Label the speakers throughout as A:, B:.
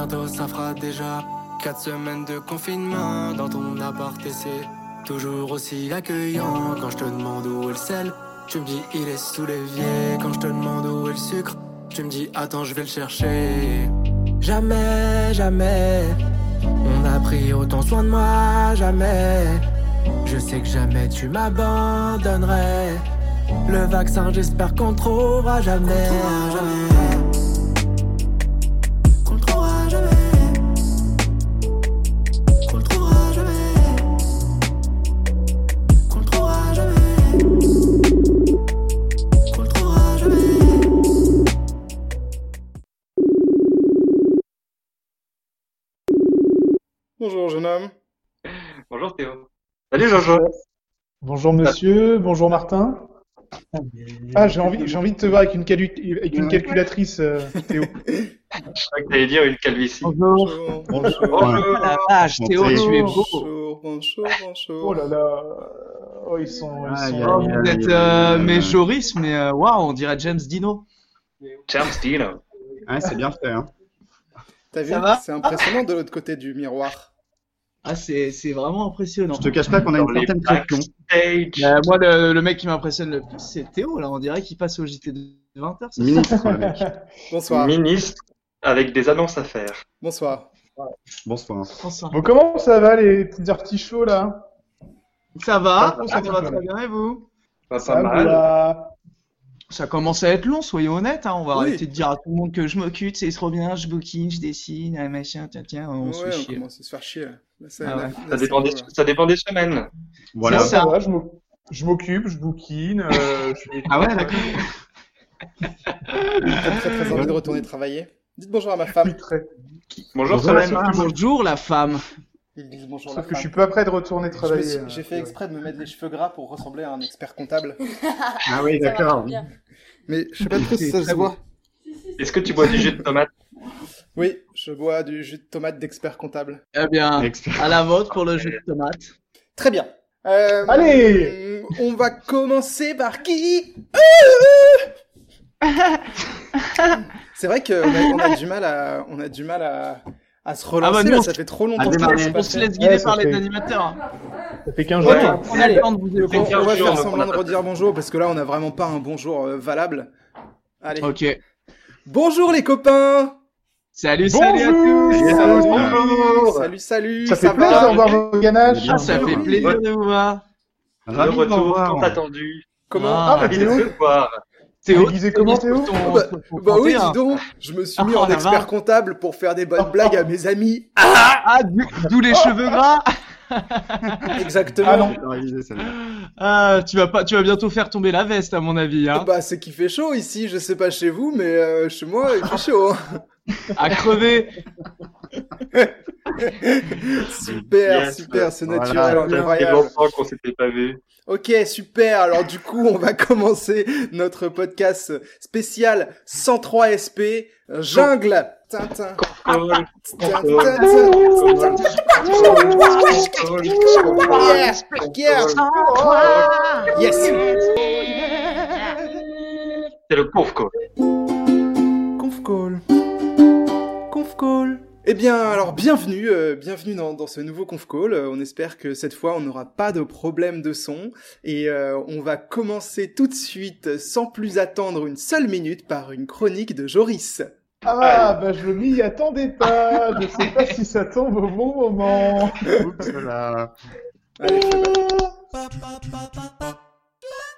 A: bientôt ça fera déjà 4 semaines de confinement dans ton appart et toujours aussi accueillant. Quand je te demande où est le sel, tu me dis il est sous l'évier. Quand je te demande où est le sucre, tu me dis attends je vais le chercher. Jamais, jamais, on a pris autant soin de moi, jamais. Je sais que jamais tu m'abandonnerais. Le vaccin, j'espère qu'on trouvera jamais.
B: Bonjour
C: Théo. Salut Jojo.
D: Bonjour monsieur, bonjour Martin. Ah, j'ai envie, j'ai envie de te voir avec une, calu- avec une calculatrice, euh, Théo.
C: Je crois que t'allais dire une calvitie.
B: Bonjour. Bonjour.
C: Bonjour.
E: Ah la vache, Théo,
F: Bonjour.
E: tu es beau.
B: Bonjour, bonjour, bonjour.
D: Oh là là. Oh, ils sont. Ils sont...
F: aïe, aïe.
E: vous êtes euh, mes Joris, mais euh, waouh, on dirait James Dino.
C: James Dino.
F: Ouais, c'est bien fait. Hein.
B: T'as vu
E: Ça va
B: C'est impressionnant de l'autre côté du miroir.
E: Ah, c'est c'est vraiment impressionnant.
F: Je te cache pas qu'on a
C: Dans
F: une certaine pression.
E: Euh, moi, le, le mec qui m'impressionne le plus, c'est Théo. Là, on dirait qu'il passe au JT de 20h.
F: Ministre, le mec.
B: Bonsoir.
C: Ministre avec des annonces à faire.
B: Bonsoir.
F: Bonsoir.
D: Bon, comment ça va les petits artichauts là?
E: Ça va,
D: Ça
E: ça,
D: va,
E: va très bien et vous?
D: Ça
C: mal.
D: va.
E: Ça commence à être long, soyons honnêtes. Hein. On va
B: Oui.
E: arrêter de dire à tout le monde que je m'occupe, c'est trop bien, je bouquine, je dessine, ah, machin, tiens, tiens, on se fait
B: on
E: chier.
B: commence à se faire chier. Là. Ça-
E: Ah
C: Ça dépend, des, ça dépend des semaines.
F: Voilà.
E: Ça.
D: va, je m'oc- je m'occupe, je bouquine. euh, je fais-
E: Ah ouais, d'accord.
B: J'ai très très envie de retourner travailler. Dites bonjour à ma femme.
D: Très.
C: Bonjour
D: Bonjour,
C: Solène.
D: madame.
E: Bonjour la femme.
B: Ils disent bonjour la
D: Sauf que je
B: femme.
D: suis pas prêt de retourner travailler.
B: suis-
D: euh,
B: J'ai fait exprès de me mettre les cheveux gras pour ressembler à un expert comptable.
F: Ah oui, d'accord.
B: Mais je sais pas trop si ça se voit.
C: Est-ce que tu bois du jus de tomate?
B: Oui, je bois du jus de tomate d'expert comptable.
E: Eh bien,
F: Expert.
E: à la vôtre pour le jus de tomate.
B: Très bien. Euh,
D: Allez
B: On va commencer par qui C'est vrai qu'on a, on a du mal à, on a du mal à, à se relancer.
E: Ah bah, nous,
B: là,
E: on-
B: ça fait trop longtemps s'est
E: On
B: pas
E: se laisse guider
D: Ouais,
E: par les animateurs. hein.
D: Ça fait 15
B: Ouais.
D: jours.
E: On a le temps de vous
B: on, on va faire semblant
C: on
B: de redire bonjour parce que là, on a vraiment pas un bonjour euh, valable. Allez.
E: Ok.
B: Bonjour les copains.
E: Salut, salut à
D: Bonjour.
E: tous.
B: Salut,
C: Bonjour.
B: salut, salut.
D: Ça fait
B: va
D: plaisir de revoir vos ganaches.
E: Ah, ça fait plaisir de vous voir.
C: Le
F: Ravi de vous
C: retour tant attendu.
B: Comment
E: Ah,
C: de
D: Théo.
E: Théo,
D: déguisé comment, Théo
E: ton-
B: Bah, Bah oui,
E: 31.
B: dis donc. Je me suis mis
E: Oh,
B: en expert comptable pour faire des bonnes blagues à mes amis.
E: Ah, d'où d'où les cheveux gras.
B: Exactement.
D: Ah.
E: Ah, tu vas pas, tu vas bientôt faire tomber la veste à mon avis, hein.
B: Bah c'est qu'il fait chaud ici, je sais pas chez vous, mais euh, chez moi il fait chaud. Hein.
E: À crever.
B: super,
C: Yes.
B: super, c'est
F: Voilà.
B: naturel,
C: Ça fait
B: incroyable.
C: longtemps qu'on s'était pas vu.
B: Ok, super. Alors du coup, on va commencer notre podcast spécial 103 SP Jungle. Tintin. Yes.
C: C'est le pauvre call.
B: Conf call. Eh bien, alors bienvenue, euh, bienvenue dans, dans ce nouveau conf call. Euh, on espère que cette fois on n'aura pas de problème de son et euh, on va commencer tout de suite, sans plus attendre une seule minute, par une chronique de Joris.
D: Ah, bah je m'y attendais pas. Je sais pas si ça tombe au bon moment.
F: Oups là.
B: Allez,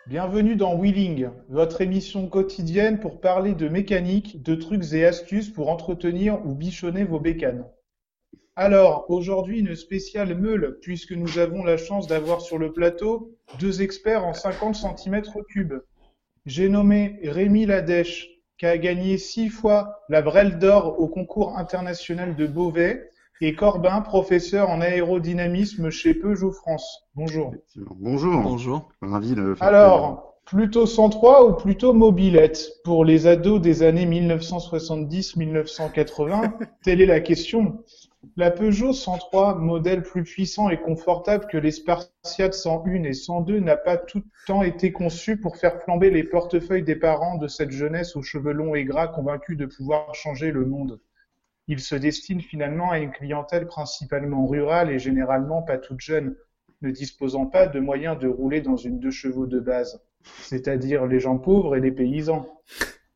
D: Bienvenue dans Wheeling, votre émission quotidienne pour parler de mécanique, de trucs et astuces pour entretenir ou bichonner vos bécanes. Alors, aujourd'hui, une spéciale meule, puisque nous avons la chance d'avoir sur le plateau deux experts en 50 cm3. J'ai nommé Rémi Ladèche, qui a gagné six fois la Brelle d'Or au concours international de Beauvais, et Corbin, professeur en aérodynamisme chez Peugeot France. Bonjour.
F: Bonjour.
E: Bonjour.
F: Ravi de faire
D: Alors, plutôt 103 ou plutôt mobilette pour les ados des années 1970-1980 Telle est la question. La Peugeot 103, modèle plus puissant et confortable que les Spartiate 101 et 102, n'a pas tout le temps été conçue pour faire flamber les portefeuilles des parents de cette jeunesse aux cheveux longs et gras convaincus de pouvoir changer le monde. Il se destine finalement à une clientèle principalement rurale et généralement pas toute jeune, ne disposant pas de moyens de rouler dans une deux chevaux de base, c'est-à-dire les gens pauvres et les paysans,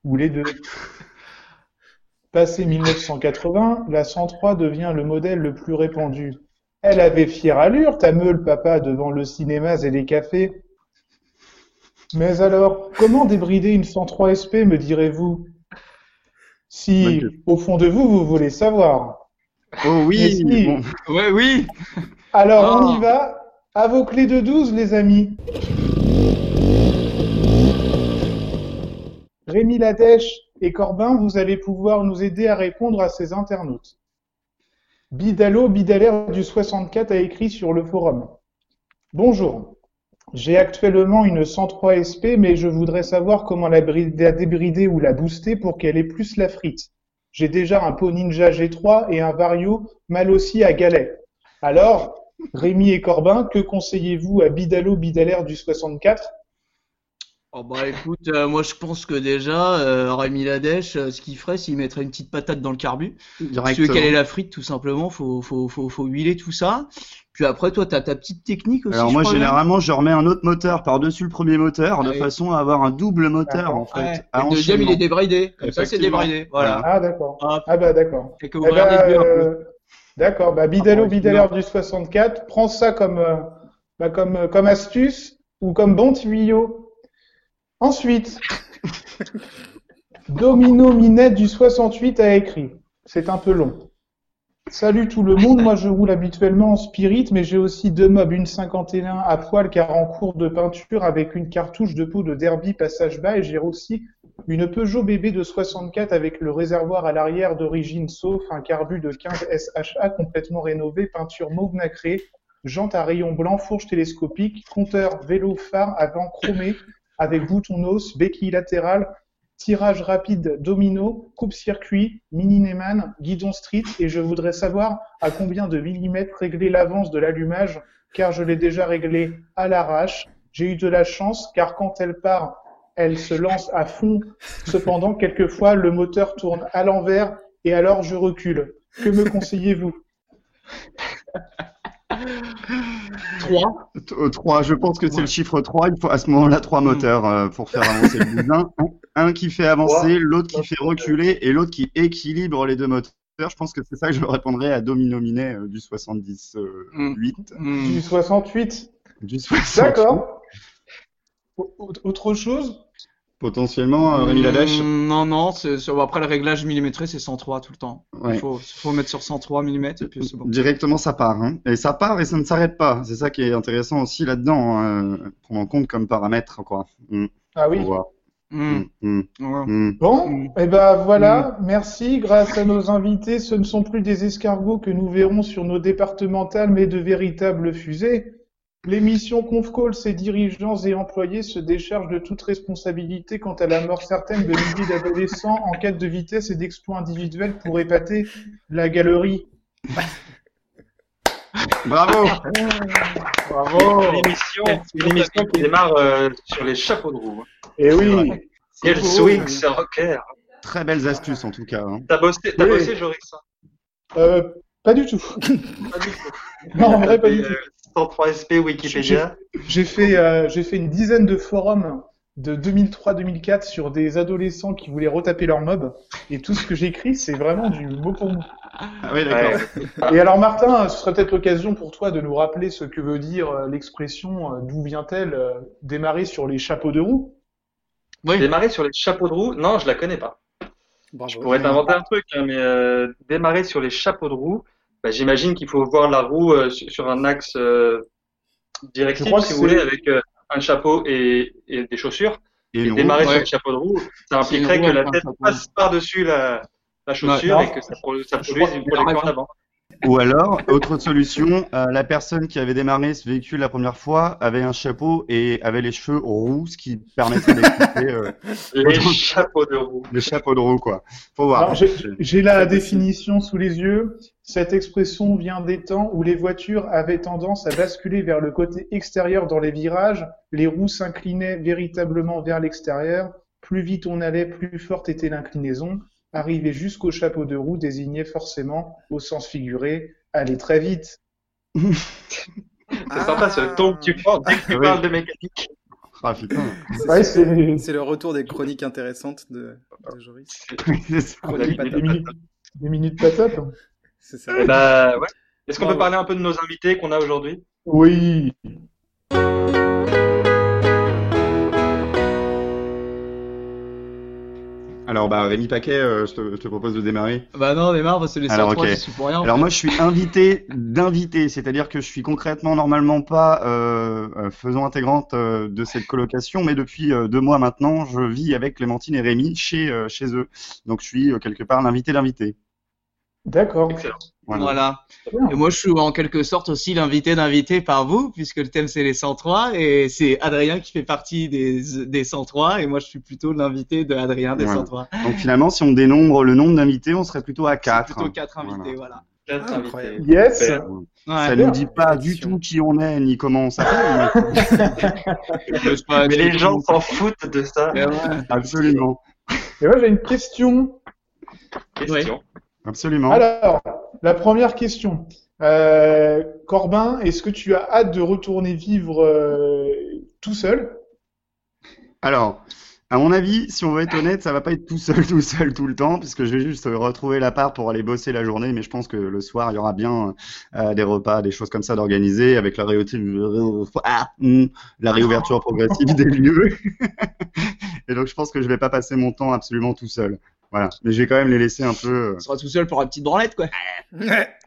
D: ou les deux. Passé 1980, la 103 devient le modèle le plus répandu. Elle avait fière allure, ta meule, papa, devant le cinéma et les cafés. Mais alors, comment débrider une 103 SP, me direz-vous? Si, au fond de vous, vous voulez savoir.
F: Oh oui,
D: si.
F: bon.
E: Ouais, oui.
D: Alors, on
E: Oh.
D: y va À vos clés de 12, les amis. Rémi Ladèche et Corbin, vous allez pouvoir nous aider à répondre à ces internautes. Bidalo Bidalaire du 64 a écrit sur le forum. Bonjour. J'ai actuellement une 103 SP, mais je voudrais savoir comment la, bri- la débrider ou la booster pour qu'elle ait plus la frite. J'ai déjà un pot Ninja G3 et un Vario mal aussi à galet. Alors, Rémi et Corbin, que conseillez-vous à Bidalo Bidalaire du 64
E: Oh bah écoute, euh, moi je pense que déjà, euh, Rémi Ladèche, euh, ce qu'il ferait, s'il mettrait une petite patate dans le carbu. Si tu veux
F: Directement.
E: caler la frite, tout simplement, faut, faut, faut, faut huiler tout ça. Puis après, toi, t'as ta petite technique aussi.
F: Alors moi généralement je remets un autre moteur par-dessus le premier moteur de
E: Ouais.
F: façon à avoir un double moteur en fait.
E: Le deuxième, il est débridé. Comme ça, c'est débridé. Voilà.
D: Ah, d'accord. Ah, bah, d'accord.
E: Que
D: Eh ben, euh, D'accord, bah, Bidalo
E: Ah,
D: Bidalaire du 64, prends ça comme, euh, bah, comme, euh, comme astuce ou comme bon tuyau. Ensuite, Domino Minette du 68 a écrit. C'est un peu long. Salut tout le monde, moi je roule habituellement en spirit, mais j'ai aussi deux mobs, une 51 à poil car en cours de peinture avec une cartouche de peau de derby passage bas et j'ai aussi une Peugeot bébé de 64 avec le réservoir à l'arrière d'origine sauf un carbu de 15 SHA complètement rénové, peinture mauve nacré, jante à rayon blanc, fourche télescopique, compteur vélo phare avant chromé avec bouton os, béquille latérale, tirage rapide domino, coupe-circuit, mini Neyman, guidon street et je voudrais savoir à combien de millimètres régler l'avance de l'allumage car je l'ai déjà réglé à l'arrache. J'ai eu de la chance car quand elle part, elle se lance à fond. Cependant, quelquefois, le moteur tourne à l'envers et alors je recule. Que me conseillez-vous?
E: 3.
F: Euh, Trois, je pense que c'est le chiffre 3. Il faut à ce moment-là trois moteurs euh, pour faire avancer le bousin. Un, qui fait avancer, l'autre qui fait reculer et l'autre qui équilibre les deux moteurs. Je pense que c'est ça que je répondrai à Domino Minet euh, du 78.
E: Hmm.
D: Du 68
F: Du 68.
D: D'accord. Au- Autre chose?
F: Potentiellement, euh, Rémi Ladèche.
E: Hmm, Non, non, c'est, après le réglage millimétré, c'est 103 tout le temps.
F: Ouais.
E: Il faut, faut mettre sur 103 mm et puis c'est bon.
F: Directement, ça part. Hein. Et ça part et ça ne s'arrête pas. C'est ça qui est intéressant aussi là-dedans. Euh, prendre en compte comme paramètre. Quoi. Mm,
D: Ah oui.
F: Mm, mm, mm.
D: Bon,
E: Mm.
D: et ben voilà, merci. Grâce à nos invités, ce ne sont plus des escargots que nous verrons sur nos départementales, mais de véritables fusées. L'émission Confcall, ses dirigeants et employés se déchargent de toute responsabilité quant à la mort certaine de milliers d'adolescents en quête de vitesse et d'exploits individuels pour épater la galerie.
F: Bravo
C: Bravo Une émission, une émission qui démarre euh, sur les chapeaux de roue.
D: Et
F: C'est
D: oui,
F: vrai.
C: Quel swing, ce rocker
F: Très belles astuces en tout cas. hein.
C: T'as bossé, t'as
D: Oui.
C: bossé Joris hein
D: euh, pas du tout.
C: Pas du tout.
D: Non, en vrai, pas du tout.
C: Fait, euh, 103 SP Wikipédia.
D: J'ai fait, euh, j'ai fait une dizaine de forums de 2003-2004 sur des adolescents qui voulaient retaper leur mob. Et tout ce que j'écris, c'est vraiment du mot pour mot.
F: Ah oui, d'accord.
C: Ouais.
D: Et alors, Martin, ce serait peut-être l'occasion pour toi de nous rappeler ce que veut dire euh, l'expression euh, d'où vient-elle euh, démarrer sur les chapeaux de roue.
E: Oui.
C: Démarrer sur les chapeaux de roue, non, je la connais pas.
B: Bravo.
C: Je pourrais t'inventer un truc, hein, mais euh, démarrer sur les chapeaux de roue, bah, j'imagine qu'il faut voir la roue euh, sur sur un axe euh, directif, si vous voulez, avec euh, un chapeau et, et des chaussures.
F: Et
C: Et
F: une roue,
C: démarrer
E: ouais.
C: sur le chapeau de roue, ça impliquerait
E: roue
C: que la tête passe par-dessus la, la chaussure
D: Ouais.
C: et que ça, pro- ça produise une projection avant.
F: Ou alors, autre solution, euh, la personne qui avait démarré ce véhicule la première fois avait un chapeau et avait les cheveux roux, ce qui permettrait d'expliquer euh,
C: Les chapeaux de roue.
F: les chapeaux de roue, quoi. Faut voir.
D: J'ai la définition sous les yeux. Cette expression vient des temps où les voitures avaient tendance à basculer vers le côté extérieur dans les virages, les roues s'inclinaient véritablement vers l'extérieur, plus vite on allait, plus forte était l'inclinaison. arriver jusqu'au chapeau de roue désignait forcément, au sens figuré, aller très vite.
C: C'est sympa ce ton que tu prends dès que tu parles de mécanique.
F: Ah.
D: Ouais, c'est
B: C'est le retour des chroniques intéressantes de, Joris.
C: Des
D: minutes, des minutes pas top.
B: C'est ça.
C: Bah ouais. Est-ce qu'on peut parler un peu de nos invités qu'on a aujourd'hui?
D: Oui.
F: Alors bah Rémi Paquet, euh, je, te, je te propose de démarrer.
E: Bah non, démarre parce que les
F: Alors,
E: 103,
F: ok.
E: j'y suis pour rien.
F: Alors moi je suis invité d'invité, c'est-à-dire que je suis concrètement normalement pas euh, euh, faisant intégrante euh, de cette colocation, mais depuis euh, deux mois maintenant, je vis avec Clémentine et Rémi chez euh, chez eux. Donc je suis euh, quelque part l'invité d'invité.
D: D'accord.
C: Excellent.
F: Voilà.
E: Et moi, je suis en quelque sorte aussi l'invité d'invité par vous, puisque le thème c'est les 103, et c'est Adrien qui fait partie des, des 103, et moi je suis plutôt l'invité de Adrien des
F: Voilà.
E: 103.
F: Donc finalement, si on dénombre le nombre d'invités, on serait plutôt à
E: C'est
F: 4.
E: plutôt quatre invités, voilà.
C: Quatre
B: Ah,
C: invités.
B: incroyable.
D: Yes.
F: Ça
E: Ouais.
F: nous dit pas du tout qui on est ni comment on s'appelle. mais-
E: C'est pas-
C: Mais les gens s'en foutent de ça.
E: Ouais.
F: Absolument,
D: Et moi j'ai une question.
C: Question.
F: Absolument.
D: Alors, la première question. Euh, Corbin, est-ce que tu as hâte de retourner vivre euh, tout seul?
F: Alors, à mon avis, si on veut être honnête, ça va pas être tout seul, tout seul, tout le temps, puisque je vais juste retrouver l'appart pour aller bosser la journée, mais je pense que le soir, il y aura bien euh, des repas, des choses comme ça d'organiser, avec la, réouverture- ah, hmm, la réouverture progressive des lieux. Et donc, je pense que je vais pas passer mon temps absolument tout seul. Voilà. Mais je vais quand même les laisser un peu. euh,
E: On sera tout seul pour une petite branlette, quoi.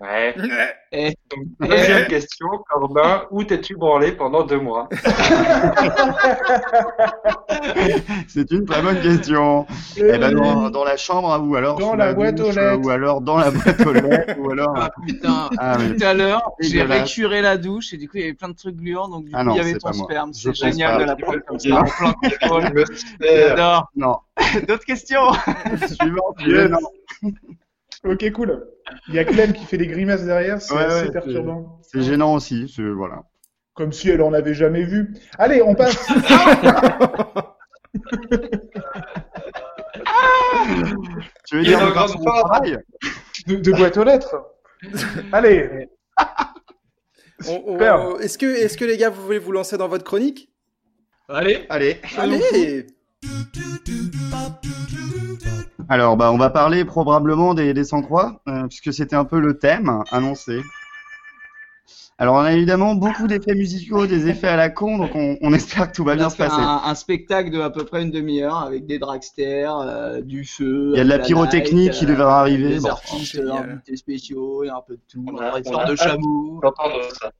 C: Ouais.
E: Eh.
C: Donc, deuxième question, Corbin, où t'es-tu branlé pendant deux mois?
F: C'est une très bonne question. Eh ben, dans, dans la chambre, hein, ou alors
D: Dans la boîte aux
F: douche,
D: lettres.
F: ou alors dans la boîte aux lettres, ou alors.
E: Ah putain,
F: Ah, mais-
E: tout à l'heure, j'ai récuré la douche et du coup il y avait plein de trucs gluants, donc du
F: Ah
E: coup
F: non,
E: il y avait ton sperme. C'est génial
F: pas.
E: de la prendre comme ça, en plein J'adore.
F: Non.
E: D'autres questions?
F: Suivant.
D: Yes.
F: Non.
D: Ok, cool. Il y a Clem qui fait des grimaces derrière, c'est
F: Ouais,
D: assez
F: ouais,
D: perturbant.
F: C'est gênant aussi. voilà.
D: Comme si elle en avait jamais vu. Allez, on passe.
F: Tu veux
C: Il
F: dire
C: est en
F: encore
C: forme.
F: travail
D: de, de boîte aux lettres. Allez.
B: Est-ce que, est-ce que les gars, vous voulez vous lancer dans votre chronique?
E: Allez,
F: Allez.
B: Allez
F: Alors, bah, on va parler probablement des, des 103, euh, puisque c'était un peu le thème annoncé. Alors, on a évidemment beaucoup d'effets musicaux, des effets à la con, donc on, on espère que tout va
E: on
F: bien se
E: fait
F: passer.
E: un, un spectacle de à peu près une demi-heure avec des dragsters, euh, du feu,
F: Il y a de la
E: la
F: pyrotechnie qui devrait arriver.
E: Des
F: Bon,
E: artistes invités spéciaux, il y a un peu de tout,
C: On a- on a
E: de chameau.
C: ça.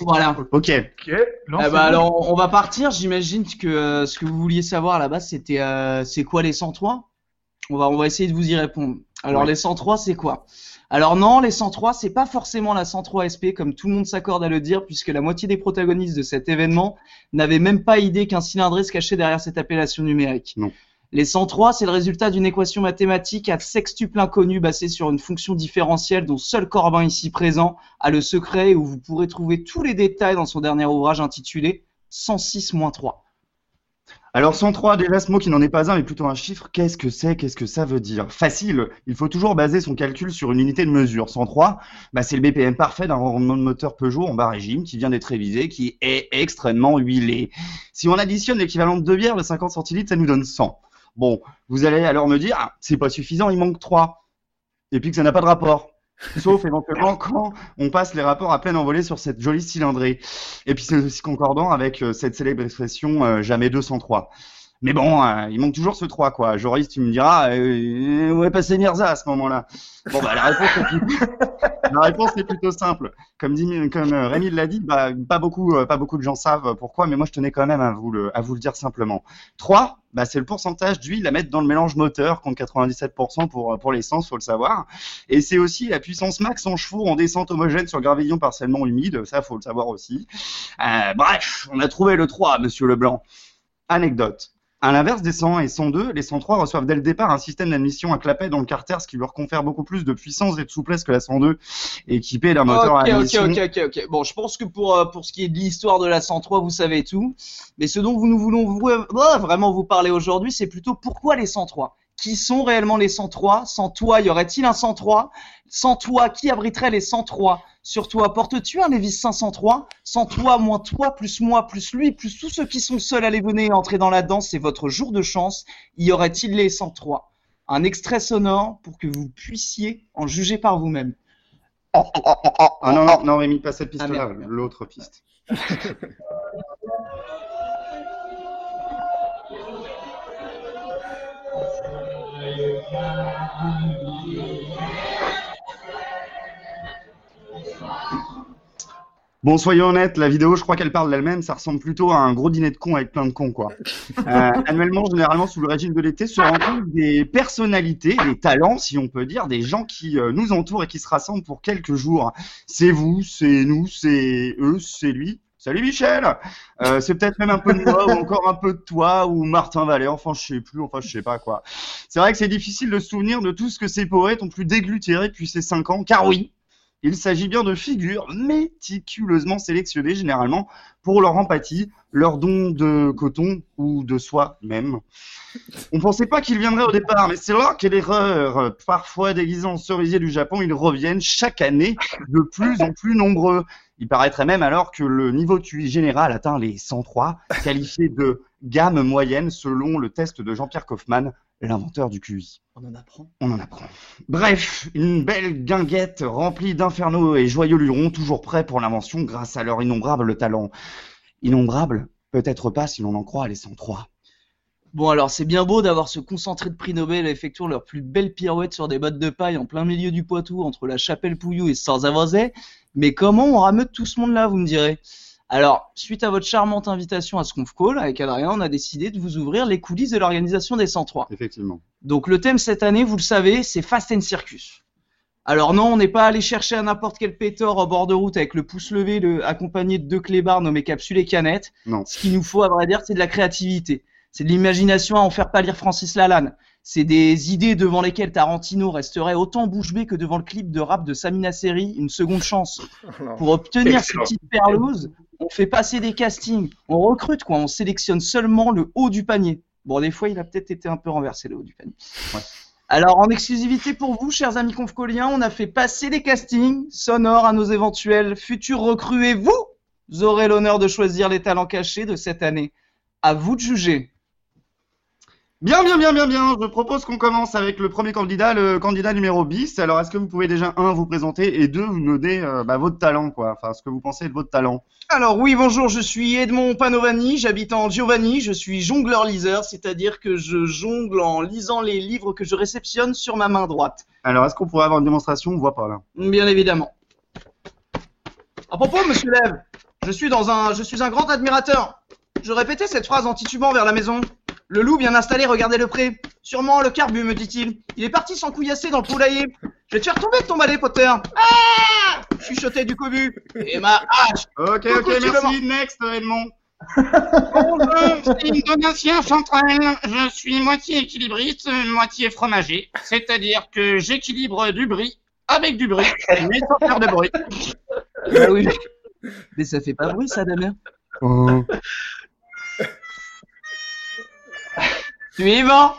E: Voilà.
F: Ok.
D: Ok.
E: Eh
D: lancez-vous.
E: ben alors, on va partir. J'imagine que euh, ce que vous vouliez savoir à la base, c'était euh, c'est quoi les 103 on va, on va essayer de vous y répondre. Alors,
F: Ouais.
E: les 103, c'est quoi? Alors non, les 103, c'est pas forcément la 103 SP, comme tout le monde s'accorde à le dire, puisque la moitié des protagonistes de cet événement n'avaient même pas idée qu'un cylindré se cachait derrière cette appellation numérique.
F: Non.
E: Les 103, c'est le résultat d'une équation mathématique à sextuple inconnu basée sur une fonction différentielle dont seul Corbin ici présent a le secret et où vous pourrez trouver tous les détails dans son dernier ouvrage intitulé 106-3.
F: Alors 103, déjà ce mot qui n'en est pas un, mais plutôt un chiffre, qu'est-ce que c'est, qu'est-ce que ça veut dire? Facile, il faut toujours baser son calcul sur une unité de mesure. 103, bah, c'est le BPM parfait d'un rendement de moteur Peugeot en bas régime qui vient d'être révisé, qui est extrêmement huilé. Si on additionne l'équivalent de deux bières de 50 centilitres, ça nous donne 100. Bon, vous allez alors me dire, ah, c'est pas suffisant, il manque 3. Et puis que ça n'a pas de rapport. Sauf éventuellement quand on passe les rapports à pleine envolée sur cette jolie cylindrée. Et puis c'est aussi concordant avec euh, cette célèbre expression euh, jamais 203. Mais bon, euh, il manque toujours ce 3 quoi. Joris, tu me diras, euh, où est passé Mirza à ce moment-là? Bon bah la réponse, est plutôt... la réponse est plutôt simple. Comme, dit, comme euh, Rémi l'a dit, bah, pas beaucoup, euh, pas beaucoup de gens savent pourquoi, mais moi je tenais quand même à vous le, à vous le dire simplement. 3, bah, c'est le pourcentage d'huile à mettre dans le mélange moteur, contre 97% pour, pour l'essence, faut le savoir. Et c'est aussi la puissance max en chevaux en descente homogène sur gravillon partiellement humide, ça faut le savoir aussi. Euh, bref, on a trouvé le 3, monsieur Leblanc. Anecdote. À l'inverse des 100 et 102, les 103 reçoivent dès le départ un système d'admission à clapet dans le carter, ce qui leur confère beaucoup plus de puissance et de souplesse que la 102, équipée d'un moteur à
E: ok,
F: admission.
E: ok, ok, ok. Bon, je pense que pour, euh, pour ce qui est de l'histoire de la 103, vous savez tout. Mais ce dont vous nous voulons vous, euh, vraiment vous parler aujourd'hui, c'est plutôt pourquoi les 103 Qui sont réellement les 103 Sans toi, y aurait-il un 103 Sans toi, qui abriterait les 103 Sur toi, portes-tu un Lévis 503 Sans toi, moins toi, plus moi, plus lui, plus tous ceux qui sont seuls, allez venez entrer dans la danse, c'est votre jour de chance. Y aurait-il les 103 Un extrait sonore pour que vous puissiez en juger par vous-même.
F: Ah non, non, non, Rémi, pas cette
E: Ah,
F: piste-là, l'autre piste. Bon, soyons honnêtes, la vidéo, je crois qu'elle parle d'elle-même, ça ressemble plutôt à un gros dîner de cons avec plein de cons, quoi. Euh, annuellement, généralement, sous le régime de l'été, se rencontrent des personnalités, des talents, si on peut dire, des gens qui euh, nous entourent et qui se rassemblent pour quelques jours. C'est vous, c'est nous, c'est eux, c'est lui. Salut Michel Euh, C'est peut-être même un peu de moi, ou encore un peu de toi, ou Martin Vallée, enfin je sais plus, enfin je sais pas quoi. C'est vrai que c'est difficile de se souvenir de tout ce que ces poètes ont pu déglutérer depuis ces cinq ans, car oui, il s'agit bien de figures méticuleusement sélectionnées généralement pour leur empathie, leur don de coton ou de soi même. On pensait pas qu'ils viendraient au départ, mais c'est là quelle erreur. Parfois déguisés en cerisier du Japon, ils reviennent chaque année de plus en plus nombreux. Il paraîtrait même alors que le niveau QI général atteint les 103, qualifié de gamme moyenne selon le test de Jean-Pierre Kaufmann, l'inventeur du QI.
B: On en apprend.
F: On en apprend. Bref, une belle guinguette remplie d'infernaux et joyeux lurons, toujours prêts pour l'invention grâce à leur innombrable talent. Innombrable Peut-être pas si l'on en croit les 103.
E: Bon alors c'est bien beau d'avoir ce concentré de prix Nobel effectuant leurs plus belles pirouettes sur des bottes de paille en plein milieu du Poitou entre la chapelle Pouillou et Sans-Avazet, mais comment on rameute tout ce monde-là, vous me direz? Alors, suite à votre charmante invitation à ce conf call, avec Adrien, on a décidé de vous ouvrir les coulisses de l'organisation des 103.
F: Effectivement.
E: Donc le thème cette année, vous le savez, c'est Fast and Circus. Alors non, on n'est pas allé chercher à n'importe quel pétor au bord de route avec le pouce levé le, accompagné de deux clébards nommés capsules et canettes.
F: Non.
E: Ce qu'il nous faut, à vrai dire, c'est de la créativité. C'est de l'imagination à en faire pâlir Francis Lalanne. C'est des idées devant lesquelles Tarantino resterait autant bouche bée que devant le clip de rap de Samina Seri, une seconde chance. Pour obtenir ces petites perleuses, on fait passer des castings, on recrute quoi, on sélectionne seulement le haut du panier. Bon, des fois, il a peut-être été un peu renversé le haut du panier.
F: Ouais.
E: Alors, en exclusivité pour vous, chers amis confcoliens, on a fait passer les castings sonores à nos éventuels futurs recrues et vous aurez l'honneur de choisir les talents cachés de cette année. À vous de juger.
F: Bien, bien, bien, bien, bien. Je propose qu'on commence avec le premier candidat, le candidat numéro 10. Alors, est-ce que vous pouvez déjà, un, vous présenter et deux, vous donner euh, bah, votre talent, quoi? Enfin, ce que vous pensez de votre talent.
E: Alors oui, bonjour, je suis Edmond Panovani, j'habite en Giovanni, je suis jongleur-liseur, c'est-à-dire que je jongle en lisant les livres que je réceptionne sur ma main droite.
F: Alors, est-ce qu'on pourrait avoir une démonstration? On voit pas là.
E: Bien évidemment. À propos, monsieur Lève, je suis dans un, je suis un grand admirateur. Je répétais cette phrase en titubant vers la maison. Le loup bien installé regardait le pré. Sûrement le carbu, me dit-il. Il est parti s'encouillasser dans le poulailler. Je vais te faire tomber de ton balai, Potter. Ah Chuchotait du cobu. Et ma hache.
F: Ok,
E: Coucou,
F: ok, merci. Next, Edmond.
G: Bonjour, c'est une donation centrale. Je suis moitié équilibriste, moitié fromager. C'est-à-dire que j'équilibre du brie avec du bruit, mais sans faire de bruit.
E: Ah oui. Mais ça fait pas bruit, ça, Damien Suivant.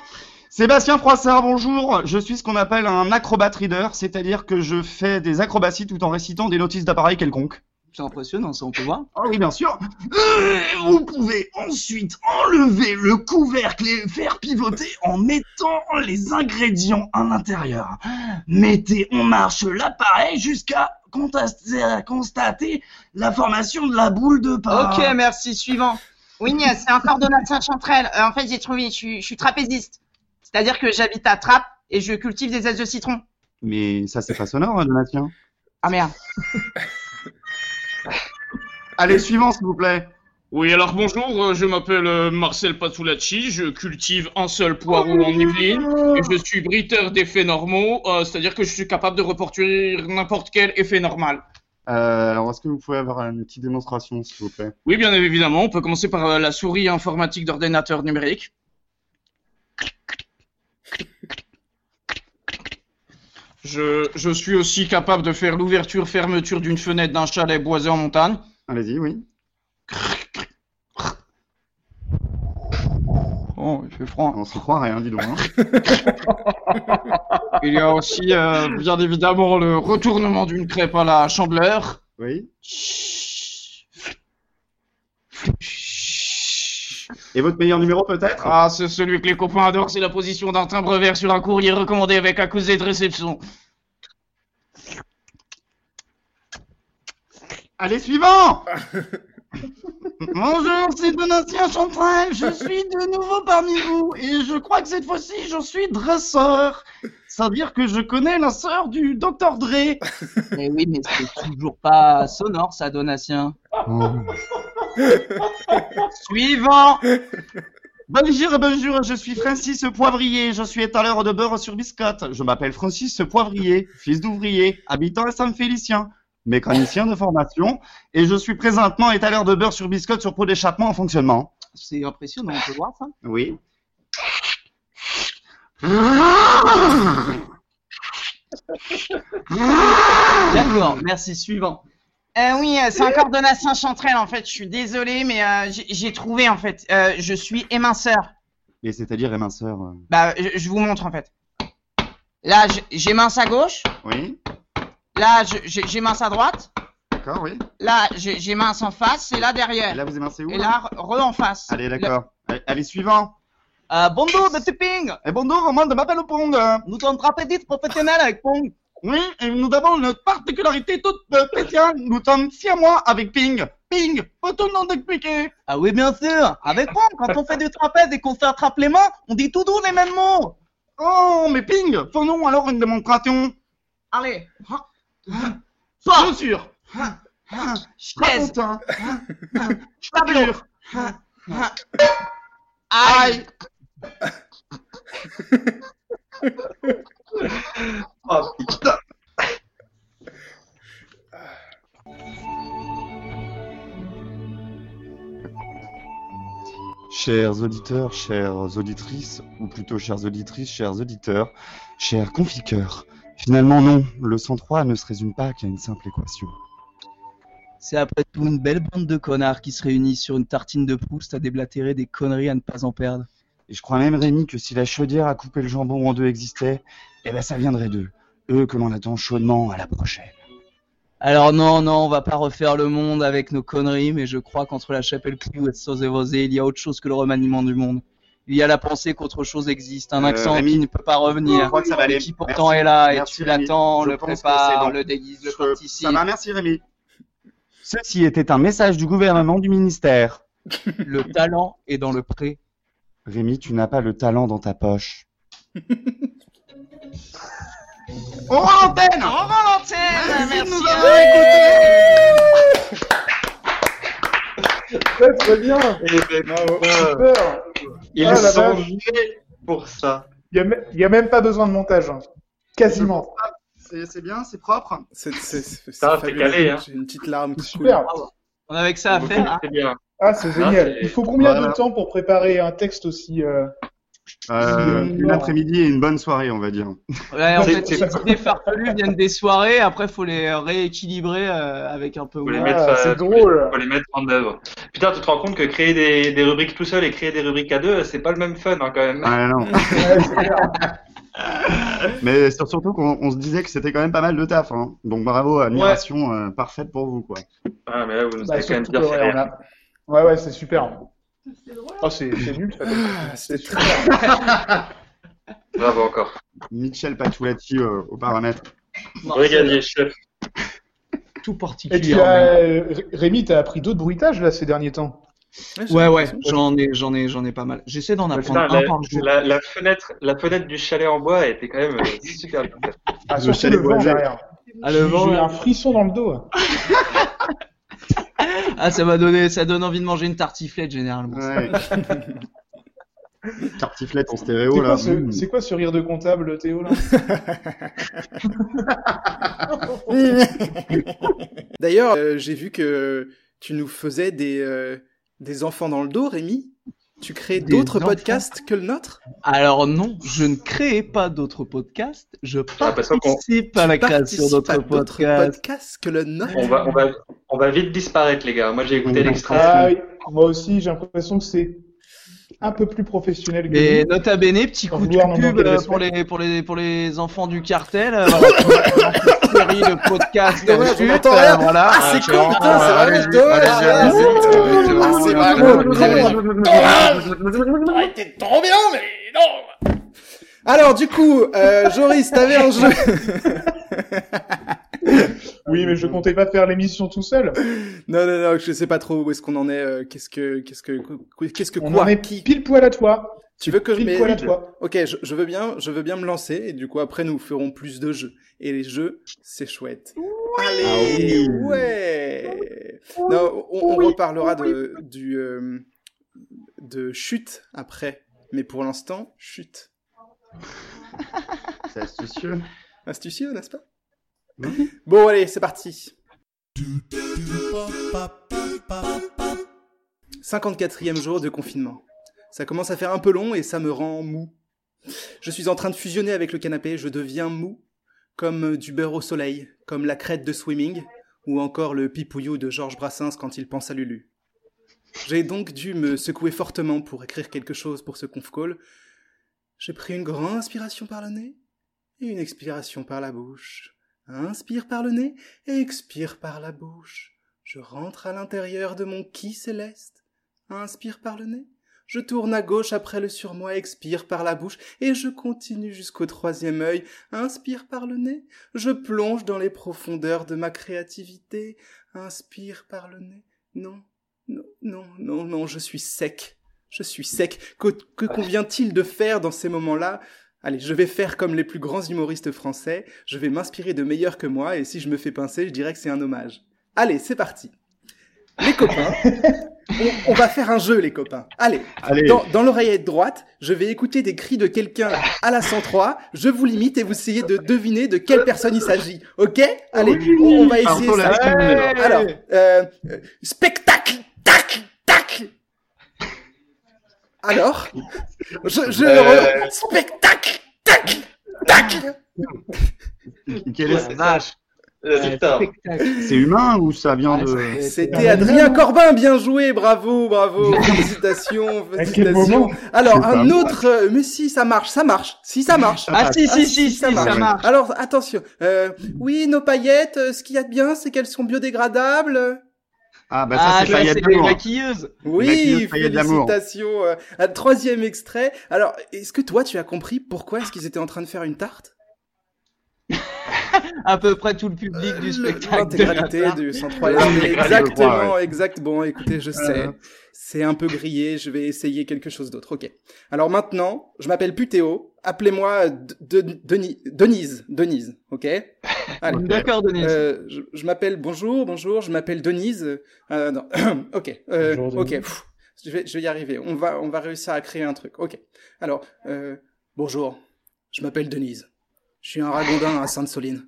F: Sébastien Froissart, bonjour. Je suis ce qu'on appelle un acrobat reader, c'est-à-dire que je fais des acrobaties tout en récitant des notices d'appareil quelconques.
E: C'est impressionnant, ça, on peut voir.
F: Ah oui, bien sûr. Euh, vous pouvez ensuite enlever le couvercle et le faire pivoter en mettant les ingrédients à l'intérieur. Mettez en marche l'appareil jusqu'à constater, constater la formation de la boule de pain.
E: Ok, merci. Suivant.
G: Oui, c'est encore donation centrale. Euh, en fait, j'ai trouvé, je suis, je suis trapéziste. C'est-à-dire que j'habite à Trappes et je cultive des ailes de citron.
F: Mais ça, c'est pas sonore, hein, Donatien.
G: Ah merde.
F: Allez, suivant, s'il vous plaît.
H: Oui, alors bonjour, euh, je m'appelle euh, Marcel Patulacci, je cultive un seul poireau en Yvelines et je suis briteur d'effets normaux, euh, c'est-à-dire que je suis capable de reproduire n'importe quel effet normal.
F: Euh, alors, est-ce que vous pouvez avoir une petite démonstration, s'il vous plaît?
H: Oui, bien évidemment, on peut commencer par euh, la souris informatique d'ordinateur numérique. Je, je suis aussi capable de faire l'ouverture-fermeture d'une fenêtre d'un chalet boisé en montagne.
F: Allez-y, oui.
H: Oh,
E: il fait froid.
F: On se croirait, hein, dis donc. hein.
E: Il y a aussi, euh, bien évidemment, le retournement d'une crêpe à la chandeleur.
F: Oui. Et votre meilleur numéro peut-être?
E: Ah, c'est celui que les copains adorent, c'est la position d'un timbre vert sur un courrier recommandé avec accusé de réception.
F: Allez, suivant Bonjour, c'est Donatien Chantrel, je suis de nouveau parmi vous, et je crois que cette fois-ci, je suis dresseur. C'est-à-dire que je connais la sœur du Dr Dre.
E: Eh oui, mais c'est toujours pas sonore, ça, Donatien. Suivant
F: Bonjour, bonjour, je suis Francis Poivrier, je suis étaleur de beurre sur biscotte. Je m'appelle Francis Poivrier, fils d'ouvrier, habitant à Saint-Félicien, mécanicien de formation, et je suis présentement étaleur de beurre sur biscotte sur pot d'échappement en fonctionnement.
E: C'est impressionnant, on peut voir ça?
F: Oui.
E: D'accord, merci, suivant.
G: Euh, oui, euh, c'est encore Donatien Chantrel en fait. Je suis désolé, mais euh, j'ai- trouvé en fait. Euh, je suis éminceur.
F: Et c'est-à-dire éminceur.
G: Bah, je, je vous montre en fait. Là, j- j'ai mince à gauche.
F: Oui,
G: Là, je- j'ai j'ai mince à droite.
F: d'accord, oui.
G: Là, j'ai j'ai mince en face et là
F: Et
G: derrière.
F: là, vous émincez où
G: Et là, re en face.
F: Allez, d'accord. Allez, allez, suivant.
E: Euh, bonjour, de Tipping
F: Et bonjour, moi, je m'appelle Pong.
E: Nous sommes trapédistes professionnels avec Pong.
F: Oui, et nous avons une particularité toute spéciale. Nous sommes six mois avec Ping. Ping, peut-on nous expliquer?
E: Ah oui, bien sûr. Avec Pong, quand on fait du trapèze et qu'on fait attraper les mains, on dit toujours les mêmes mots.
F: Oh, mais Ping, faisons alors une démonstration.
G: Allez.
F: Bien sûr.
G: Chaise.
F: Raconte, hein.
G: Tableau.
F: Aïe.
C: Oh putain.
F: Chers auditeurs, chères auditrices, ou plutôt chères auditrices, chers auditeurs, chers confiqueurs, finalement non, le 103 ne se résume pas qu'à une simple équation.
E: C'est après tout une belle bande de connards qui se réunissent sur une tartine de Proust à déblatérer des conneries à ne pas en perdre.
F: Et je crois même, Rémi, que si la chaudière à couper le jambon en deux existait, eh ben ça viendrait d'eux. Eux que l'on attend chaudement à la prochaine.
E: Alors non, non, on va pas refaire le monde avec nos conneries, mais je crois qu'entre la chapelle Clou et Sauzé-Vosé, il y a autre chose que le remaniement du monde. Il y a la pensée qu'autre chose existe, un
F: Euh,
E: accent
F: Rémi,
E: qui ne peut pas revenir,
F: je crois que ça va aller.
E: et qui pourtant
F: Merci.
E: est là, et
F: Merci,
E: tu l'attends, le
F: pense que c'est
E: prépares,
F: bon.
E: le déguise, le participe.
F: Ça va, merci Rémi. Ceci était un message du gouvernement du ministère.
E: Le talent est dans le pré.
F: Rémi, tu n'as pas le talent dans ta poche. On rend l'antenne
G: Au revoir l'antenne. Merci.
F: nous avons
D: Ouais, très bien.
C: Eh ben,
B: Bravo.
D: Super.
C: Ils
D: Ah,
C: sont
D: vache.
C: nés pour ça.
D: Il n'y a, me- y a même pas besoin de montage. hein. Quasiment.
F: C'est bien, c'est propre.
B: C'est
C: calé, hein.
B: J'ai une petite larme qui coule.
E: On a avec ça à faire. hein.
C: C'est bien.
D: Ah, c'est génial. Il faut combien
F: Voilà.
D: de temps pour préparer un texte aussi euh,
F: Euh, une après-midi et une bonne soirée, on va dire.
E: Ouais, en
C: C'est-
E: fait,
C: c'est-
E: les idées farfelues viennent des soirées, après faut les rééquilibrer euh, avec un peu
C: Faut les
E: ouais.
C: mettre,
D: Ah,
C: euh,
D: c'est
C: faut les-
D: drôle.
C: faut les mettre en œuvre. Putain, tu te rends compte que créer des, des rubriques tout seul et créer des rubriques à deux, c'est pas le même fun hein, quand même.
F: Ah, non.
D: C'est.
F: Mais sur- surtout qu'on on se disait que c'était quand même pas mal de taf. Hein. Donc bravo, admiration euh, parfaite pour vous. Quoi.
C: Ah, mais là, vous nous
D: Bah,
C: avez quand même bien fait
D: ouais, Ouais, ouais, c'est. Oh, c'est c'est nul, ça.
B: Ah,
D: C'est super.
C: Bravo encore.
F: Michel Patoulati euh, au paramètre.
C: Brigadier chef.
E: tout
D: Et tu
E: particulier.
D: as, euh, Ré- Rémi, t'as appris d'autres bruitages là ces derniers temps?
E: Ouais, ouais, j'en ai, j'en ai, j'en ai pas mal. J'essaie d'en apprendre un
C: la,
E: par jour.
C: la- la fenêtre, la fenêtre du chalet en bois était quand même euh, super bien faite.
D: Ah,
F: Le chalet
D: le vent derrière.
E: Ah, le vent,
D: J'ai un frisson dans le dos.
E: Ah, ça m'a donné, ça donne envie de manger une tartiflette généralement.
F: Ouais. Tartiflette en
D: C'est
F: stéréo là.
D: quoi, ce-
F: Mmh.
D: c'est quoi ce rire de comptable, Théo là
B: D'ailleurs, euh, j'ai vu que tu nous faisais des, euh, des enfants dans le dos, Rémi. Tu crées d'autres podcasts que le nôtre?
E: Alors non, je ne crée pas d'autres podcasts, je
C: Ah,
E: participe à la création d'autres
B: à d'autres
E: podcasts.
B: podcasts que le nôtre?
C: On va, on, va, on va vite disparaître, les gars. Moi, j'ai écouté l'extrait.
D: Ah moi aussi, j'ai l'impression que c'est. un peu plus professionnels que
E: Et
D: nous.
E: nota bene, petit coup de pub euh, pour les, pour, les, pour les enfants du cartel. euh, série de euh, voilà.
B: Ah, c'est
H: Euh,
B: con, putain, c'est Ah, c'est- Ah. Arrêtez trop bien, mais non. Alors, du coup, euh, Joris, t'avais un jeu.
D: Oui, mais je comptais pas faire l'émission tout seul.
B: non, non, non, je sais pas trop où est-ce qu'on en est. euh, Qu'est-ce que, qu'est-ce que, qu'est-ce que
D: On
B: quoi
D: en est
B: Qui
D: pile poil à toi.
B: Tu veux que je
D: Pile
B: mette
D: poil à toi.
B: Ok, je, je veux bien, je veux bien me lancer et du coup après nous ferons plus de jeux et les jeux c'est chouette. Allez, ouais. Non, on, on reparlera de du euh, de chute après, mais pour l'instant chute.
F: C'est astucieux.
B: Astucieux, n'est-ce pas? Bon allez, c'est parti. 54e jour de confinement. Ça commence à faire un peu long et ça me rend mou. Je suis en train de fusionner avec le canapé, je deviens mou, comme du beurre au soleil, comme la crête de swimming, ou encore le pipouillou de Georges Brassens quand il pense à Lulu. J'ai donc dû me secouer fortement pour écrire quelque chose pour ce conf call. J'ai pris une grande inspiration par le nez et une expiration par la bouche. Inspire par le nez et expire par la bouche. Je rentre à l'intérieur de mon qui céleste. Inspire par le nez. Je tourne à gauche après le surmoi, expire par la bouche, et je continue jusqu'au troisième œil. Inspire par le nez. Je plonge dans les profondeurs de ma créativité. Inspire par le nez. Non, non, non, non, non, je suis sec. Je suis sec. Que, que convient-il de faire dans ces moments-là? Allez, je vais faire comme les plus grands humoristes français. Je vais m'inspirer de meilleurs que moi, et si je me fais pincer, je dirais que c'est un hommage. Allez, c'est parti. Les copains, on, on va faire un jeu, les copains. Allez,
F: Allez.
B: dans, dans l'oreillette droite, je vais écouter des cris de quelqu'un à la 103. Je vous limite et vous essayez de deviner de quelle personne il s'agit. Ok? Allez, on, on va essayer ça. Alors, euh, spectacle, tac, tac. Alors, je, je
C: Euh.
B: re- spectacle, tac, tac.
F: Quel est-
C: Ouais, vache. Résultat.
F: C'est humain ou ça vient de.
B: C'était Adrien Corbin, bien joué, bravo, bravo, félicitations, félicitations. Alors un autre, euh, mais si ça marche, ça marche, si ça marche.
E: Ah si,
B: Ah,
E: si, si, si,
B: ça
E: ça
B: marche. Alors attention, euh, oui, nos paillettes, euh, ce qu'il y a de bien, c'est qu'elles sont biodégradables.
F: Ah bah ça
E: Ah,
F: c'est
E: ça,
F: Fayette
E: c'est les
F: d'amour.
E: maquilleuses.
B: Oui,
F: Maquilleuse d'amour.
B: félicitations. euh, un troisième extrait. Alors, est-ce que toi, tu as compris pourquoi est-ce qu'ils étaient en train de faire une tarte?
E: À peu près tout le public du
B: Le-
E: spectacle.
B: L'intégralité du 103
F: Ah,
B: LSD,
F: je crois,
B: Exactement,
F: ouais.
B: exact. Bon, écoutez, je sais.
F: Euh.
B: C'est un peu grillé, je vais essayer quelque chose d'autre. Ok. Alors maintenant, je m'appelle Putéo. Appelez-moi Denis, Denise. Denise, ok? Allez.
E: D'accord, Denis.
B: Euh, je je m'appelle bonjour, bonjour, je m'appelle Denise. Euh, non, ok, euh,
D: Bonjour,
B: ok,
D: Denise.
B: pff, je vais, je vais y arriver. On va, on va réussir à créer un truc. Ok. Alors, euh, bonjour, je m'appelle Denise. Je suis un ragondin à Sainte-Soline.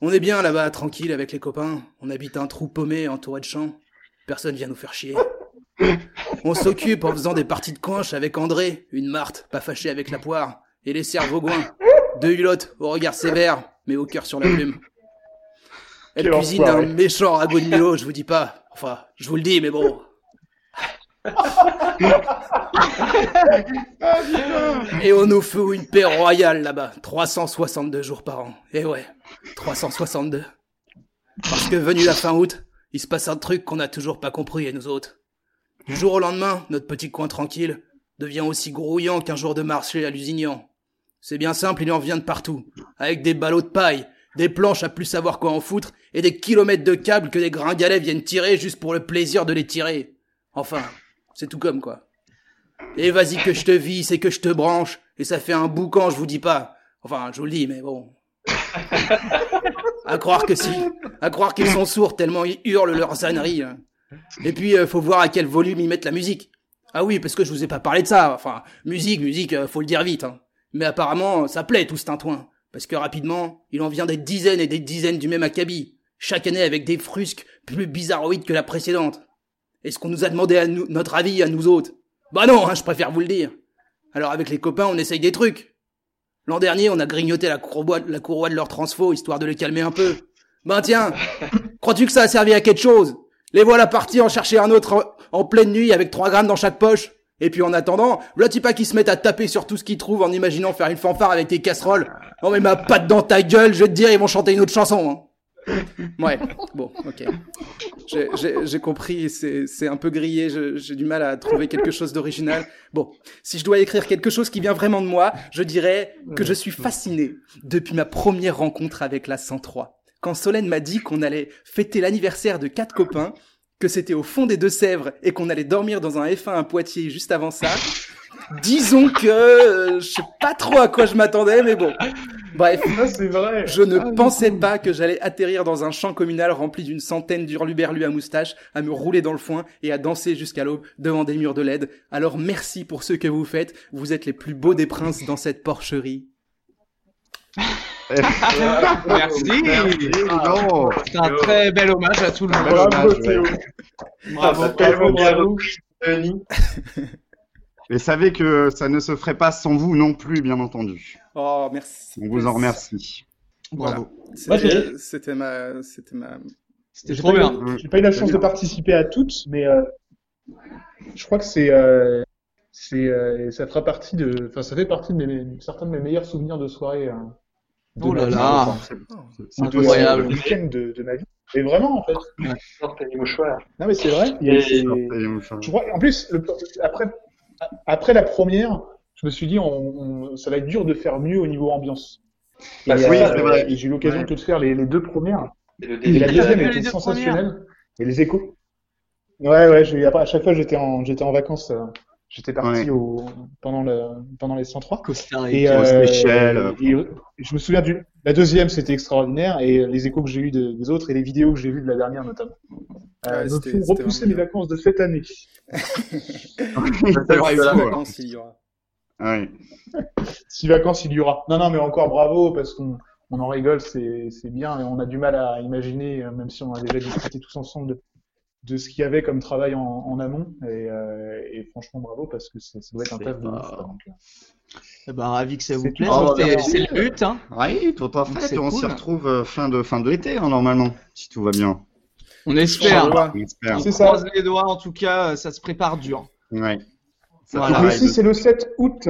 B: On est bien là-bas, tranquille avec les copains. On habite un trou paumé entouré de champs. Personne vient nous faire chier. On s'occupe en faisant des parties de conche avec André, une Marthe, pas fâchée avec la poire, et les cerfs vaugoins, deux hulottes au regard sévère, mais au cœur sur la plume. Elle cuisine un méchant ragoût de Milo, je vous dis pas. Enfin, je vous le dis, mais bon. Et on nous fout une paix royale là-bas, 362 jours par an. Et ouais, 362. Parce que venu la fin août, il se passe un truc qu'on n'a toujours pas compris, et nous autres. Du jour au lendemain, notre petit coin tranquille devient aussi grouillant qu'un jour de marché à l'usignan. C'est bien simple, il en vient de partout, avec des ballots de paille, des planches à plus savoir quoi en foutre, et des kilomètres de câbles que des gringalets viennent tirer juste pour le plaisir de les tirer. Enfin, c'est tout comme quoi. Et vas-y que je te visse et que je te branche, et ça fait un boucan, je vous dis pas. Enfin, je vous le dis, mais bon. À croire que si. À croire qu'ils sont sourds tellement ils hurlent leurs âneries. hein. Et puis, euh, faut voir à quel volume ils mettent la musique. Ah oui, parce que je vous ai pas parlé de ça. Enfin, musique, musique, euh, faut le dire vite. hein. Mais apparemment, ça plaît tout ce tintouin. Parce que rapidement, il en vient des dizaines et des dizaines du même acabit. Chaque année avec des frusques plus bizarroïdes que la précédente. Est-ce qu'on nous a demandé à nous, notre avis à nous autres Bah non, hein, je préfère vous le dire. Alors avec les copains, on essaye des trucs. L'an dernier, on a grignoté la courroie, la courroie de leur transfo, histoire de les calmer un peu. Ben tiens, crois-tu que ça a servi à quelque chose? Les voilà partis en chercher un autre en, pleine nuit avec trois grammes dans chaque poche. Et puis en attendant, là tu pas qui se mettent à taper sur tout ce qu'ils trouvent en imaginant faire une fanfare avec tes casseroles. Oh mais ma patte dans ta gueule, je vais te dire, ils vont chanter une autre chanson. Hein. Ouais, bon, ok. J'ai- compris, c'est un peu grillé, j'ai du mal à trouver quelque chose d'original. Bon, si je dois écrire quelque chose qui vient vraiment de moi, je dirais que je suis fasciné depuis ma première rencontre avec la 103. Quand Solène m'a dit qu'on allait fêter l'anniversaire de quatre copains, que c'était au fond des Deux-Sèvres et qu'on allait dormir dans un F1 à Poitiers juste avant ça, disons que euh, je sais pas trop à quoi je m'attendais, mais bon. Bref,
D: Ah, vrai.
B: je ne
D: Ah,
B: pensais pas que j'allais atterrir dans un champ communal rempli d'une centaine d'hurluberlus à moustache, à me rouler dans le foin et à danser jusqu'à l'aube devant des murs de LED. Alors merci pour ce que vous faites. Vous êtes les plus beaux des princes dans cette porcherie.
H: Merci.
F: Non.
E: C'est un très bel hommage à tout le monde.
D: Bravo. Théo.
E: Bravo.
C: Tellement bien Denis.
F: Mais savez que ça ne se ferait pas sans vous non plus, bien entendu.
B: Oh, merci.
F: On vous en remercie.
E: Bravo.
D: J'ai-
B: C'était ma, c'était ma.
E: C'était trop bien.
D: j'ai pas eu la chance de participer à toutes, mais euh, je crois que c'est, euh, c'est, euh, ça fera partie de, enfin, ça fait partie de mes, certains de mes meilleurs souvenirs de soirée. hein,
E: Oh là là.
F: C'est
D: de-
E: incroyable.
D: de week-end de, de ma vie. Et vraiment, en fait. Non, mais c'est vrai. Je crois, en plus, le- après, après la première, je me suis dit, on, on- ça va être dur de faire mieux au niveau ambiance. Et,
C: Bah,
F: oui,
D: euh,
F: c'est vrai.
D: et j'ai eu l'occasion
F: Ouais.
D: de faire les, les deux premières.
C: Le
D: Et la
E: Ah,
D: deuxième était sensationnelle. Et les échos. Ouais, ouais, à chaque fois, j'étais en, j'étais en vacances. euh, J'étais parti
F: Ouais.
D: au, pendant, le, pendant les 103.
E: Costa
D: Et, euh, et, euh, je me souviens du, la deuxième, c'était extraordinaire, et les échos que j'ai eu de- des autres, et les vidéos que j'ai vues de la dernière notamment.
B: Ouais,
D: Euh,
B: c'était
D: repousser mes
B: bien.
D: vacances de cette année.
F: Il
B: la
F: faut,
B: vacances, il y aura.
F: Ouais.
D: Si vacances il y aura. Non, non, mais encore bravo, parce qu'on on en rigole, c'est c'est bien, et on a du mal à imaginer, euh, même si on a déjà discuté tous ensemble de, de ce qu'il y avait comme travail en, en amont, et, euh, et franchement bravo, parce que ça doit être un taf de ouf.
E: Eh ben, ravi que ça vous plaise.
F: Oh,
E: c'est- le but, hein.
F: Oui, tout à fait. On s'y
E: cool.
F: retrouve euh, fin de fin de l'été hein, normalement, si tout va bien.
E: On espère.
F: On espère.
E: On
D: ça.
E: croise les doigts, en tout cas, euh, ça se prépare dur.
F: Ouais.
E: Voilà.
D: Ici, c'est le 7 août.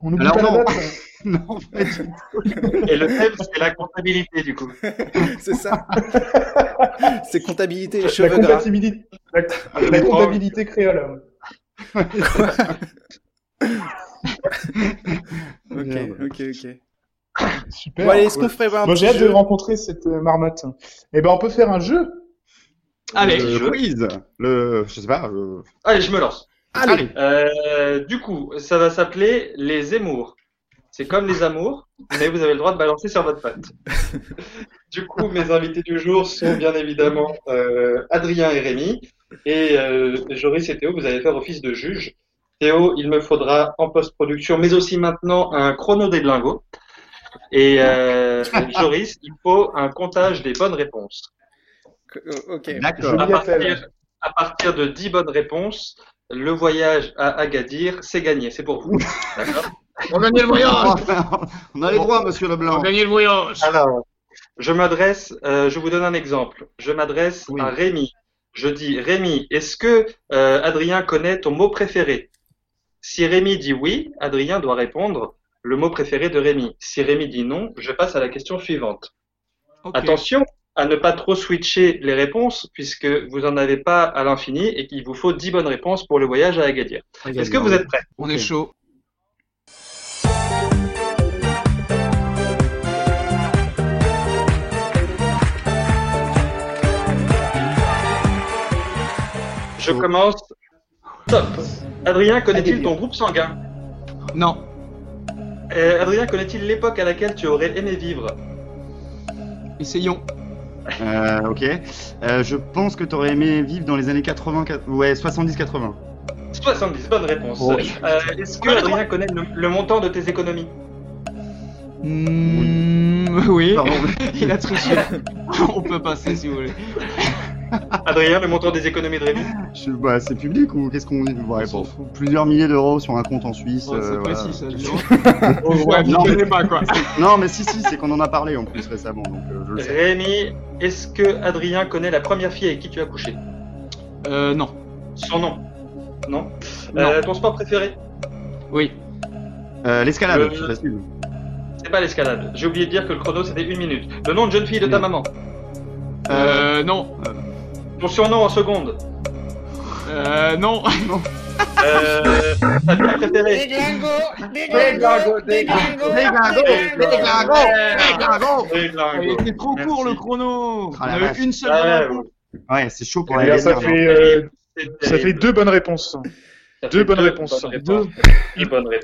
D: On n'oublie
F: Alors
D: pas
F: non.
D: la date.
F: Non, en fait,
C: Et le thème, c'est la comptabilité, du coup.
B: C'est ça. C'est comptabilité et
D: La
B: cheveux gras.
D: comptabilité, la, la comptabilité créole.
B: Ok, ok, ok.
D: Super.
B: Bon, est-ce qu'on ferait un
D: j'ai hâte de rencontrer cette euh, marmotte. Eh ben, on peut faire un jeu.
E: Allez,
F: le
C: je-
F: quiz, le, je sais pas, le-
C: Allez, je me lance.
B: Allez.
C: Euh, du coup, ça va s'appeler les émours. C'est comme les amours, mais vous avez le droit de balancer sur votre patte. du coup, mes invités du jour sont bien évidemment euh, Adrien et Rémi. Et euh, Joris et Théo, vous allez faire office de juge. Théo, il me faudra en post-production, mais aussi maintenant, un chrono des glingos. Et euh, Joris, il faut un comptage des bonnes réponses.
B: Ok.
F: D'accord.
D: Je-
C: À à partir de 10 bonnes réponses, le voyage à Agadir, c'est gagné, c'est pour vous. D'accord
H: On a gagné le voyage.
F: On a les droits, monsieur
H: On
F: Leblanc.
H: a gagné le voyage.
C: Alors, je m'adresse, euh, je vous donne un exemple. Je m'adresse
F: Oui.
C: à Rémi. Je dis, Rémi, est-ce que euh, Adrien connaît ton mot préféré? Si Rémi dit oui, Adrien doit répondre le mot préféré de Rémi. Si Rémi dit non, je passe à la question suivante. Attention à ne pas trop switcher les réponses puisque vous en avez pas à l'infini et qu'il vous faut 10 bonnes réponses pour le voyage à Agadir. Est-ce que vous êtes prêts?
E: On est chaud.
C: Je commence. Top. Adrien, connaît-il ton groupe sanguin?
E: Non.
C: Euh, Adrien, connaît-il l'époque à laquelle tu aurais aimé vivre?
E: Essayons.
F: Euh, ok. Euh, je pense que tu aurais aimé vivre dans les années 80, quat- ouais, 70-80.
C: 70, bonne réponse.
F: Oh.
C: Euh, Est-ce que Adrien connaît le, le montant de tes économies?
E: Hmm, oui.
F: Pardon.
E: Il a triché. On peut passer si vous voulez.
C: Adrien, le montant des économies de Rémi?
F: Je- bah, c'est public ou qu'est-ce qu'on dit Ouais, bon,
E: fout.
F: plusieurs milliers d'euros sur un compte en Suisse.
E: Ouais,
F: euh,
E: c'est
F: voilà.
E: précis ça. dis donc.
H: Ouais,
F: Non,
H: je
F: mais-
H: connais pas quoi.
F: Non, mais si, si, c'est qu'on en a parlé en plus récemment, donc euh, je le sais.
C: Rémi, est-ce que Adrien connaît la première fille avec qui tu as couché?
E: Euh, non.
C: Son nom? Non?
E: Non.
C: Euh, ton sport préféré?
E: Oui.
F: Euh, L'escalade,
C: Le-
F: c'est facile.
C: C'est pas l'escalade. J'ai oublié de dire que le chrono c'était une minute. Le nom de jeune fille de ta maman?
H: Euh, non.
C: Ton surnom en seconde?
H: Euh, non.
C: Euh,
G: déglingo,
C: déglingo, déglingo,
G: déglingo. Déglingo.
E: Il était trop court le chrono.
F: Ah,
E: On avait une seule
C: Ah,
E: réponse.
F: Ouais, c'est chaud pour
D: Eh
F: la
D: bien, ça fait, euh, ça fait deux bonnes réponses. Deux bonnes réponses.
E: Deux.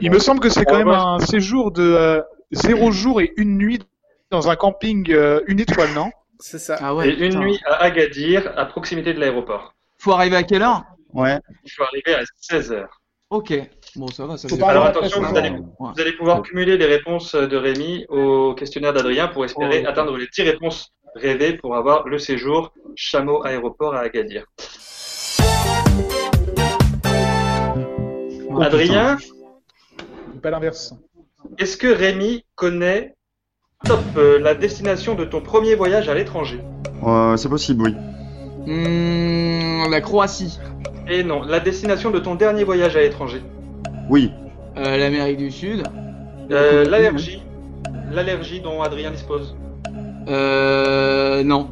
D: Il me semble que c'est quand
C: Ah,
D: même un séjour de euh, zéro jour et une nuit dans un camping euh, une étoile, non?
B: C'est ça.
E: Ah ouais.
C: Et une
E: putain.
C: nuit à Agadir, à proximité de l'aéroport.
E: Faut arriver à quelle heure?
F: Ouais.
C: Il faut arriver à 16h.
E: Ok. Bon, ça va, ça fait
C: Alors attention, vous allez,
E: Ouais.
C: vous allez pouvoir cumuler les réponses de Rémi au questionnaire d'Adrien pour espérer
E: Oh.
C: atteindre les 10 réponses rêvées pour avoir le séjour chameau aéroport à Agadir.
E: Oh,
C: Adrien,
D: Pas l'inverse.
C: est-ce que Rémi connaît top euh, la destination de ton premier voyage à l'étranger?
F: Euh, c'est possible, oui.
E: Hmm, la Croatie.
C: Et non, la destination de ton dernier voyage à l'étranger.
F: Oui.
E: Euh, L'Amérique du Sud.
C: Euh, l'allergie, l'allergie dont Adrien dispose.
E: Euh, non.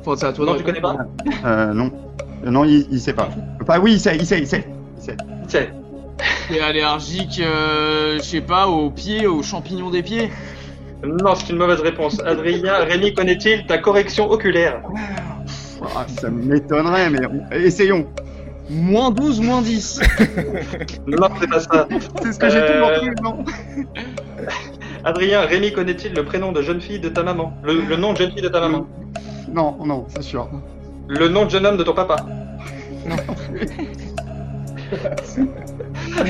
E: Enfin, c'est à toi
C: Non, tu connais pas
F: Euh, non. Euh, Non, il, il sait pas. Enfin, oui, il sait, il sait, il sait. Il sait.
C: C'est
E: T'es allergique, euh, je sais pas, aux pieds, aux champignons des pieds
C: non, c'est une mauvaise réponse. Adrien, Rémi connaît-il ta correction oculaire?
F: Ah, ça m'étonnerait, mais on- essayons.
E: Moins 12, moins 10.
C: Non, c'est pas ça.
F: C'est ce que j'ai
C: Euh,
F: toujours cru, non
C: Adrien, Rémi connaît-il le prénom de jeune fille de ta maman? Le, le nom de jeune fille de ta maman?
F: Non, non, c'est sûr.
C: Le nom de jeune homme de ton papa?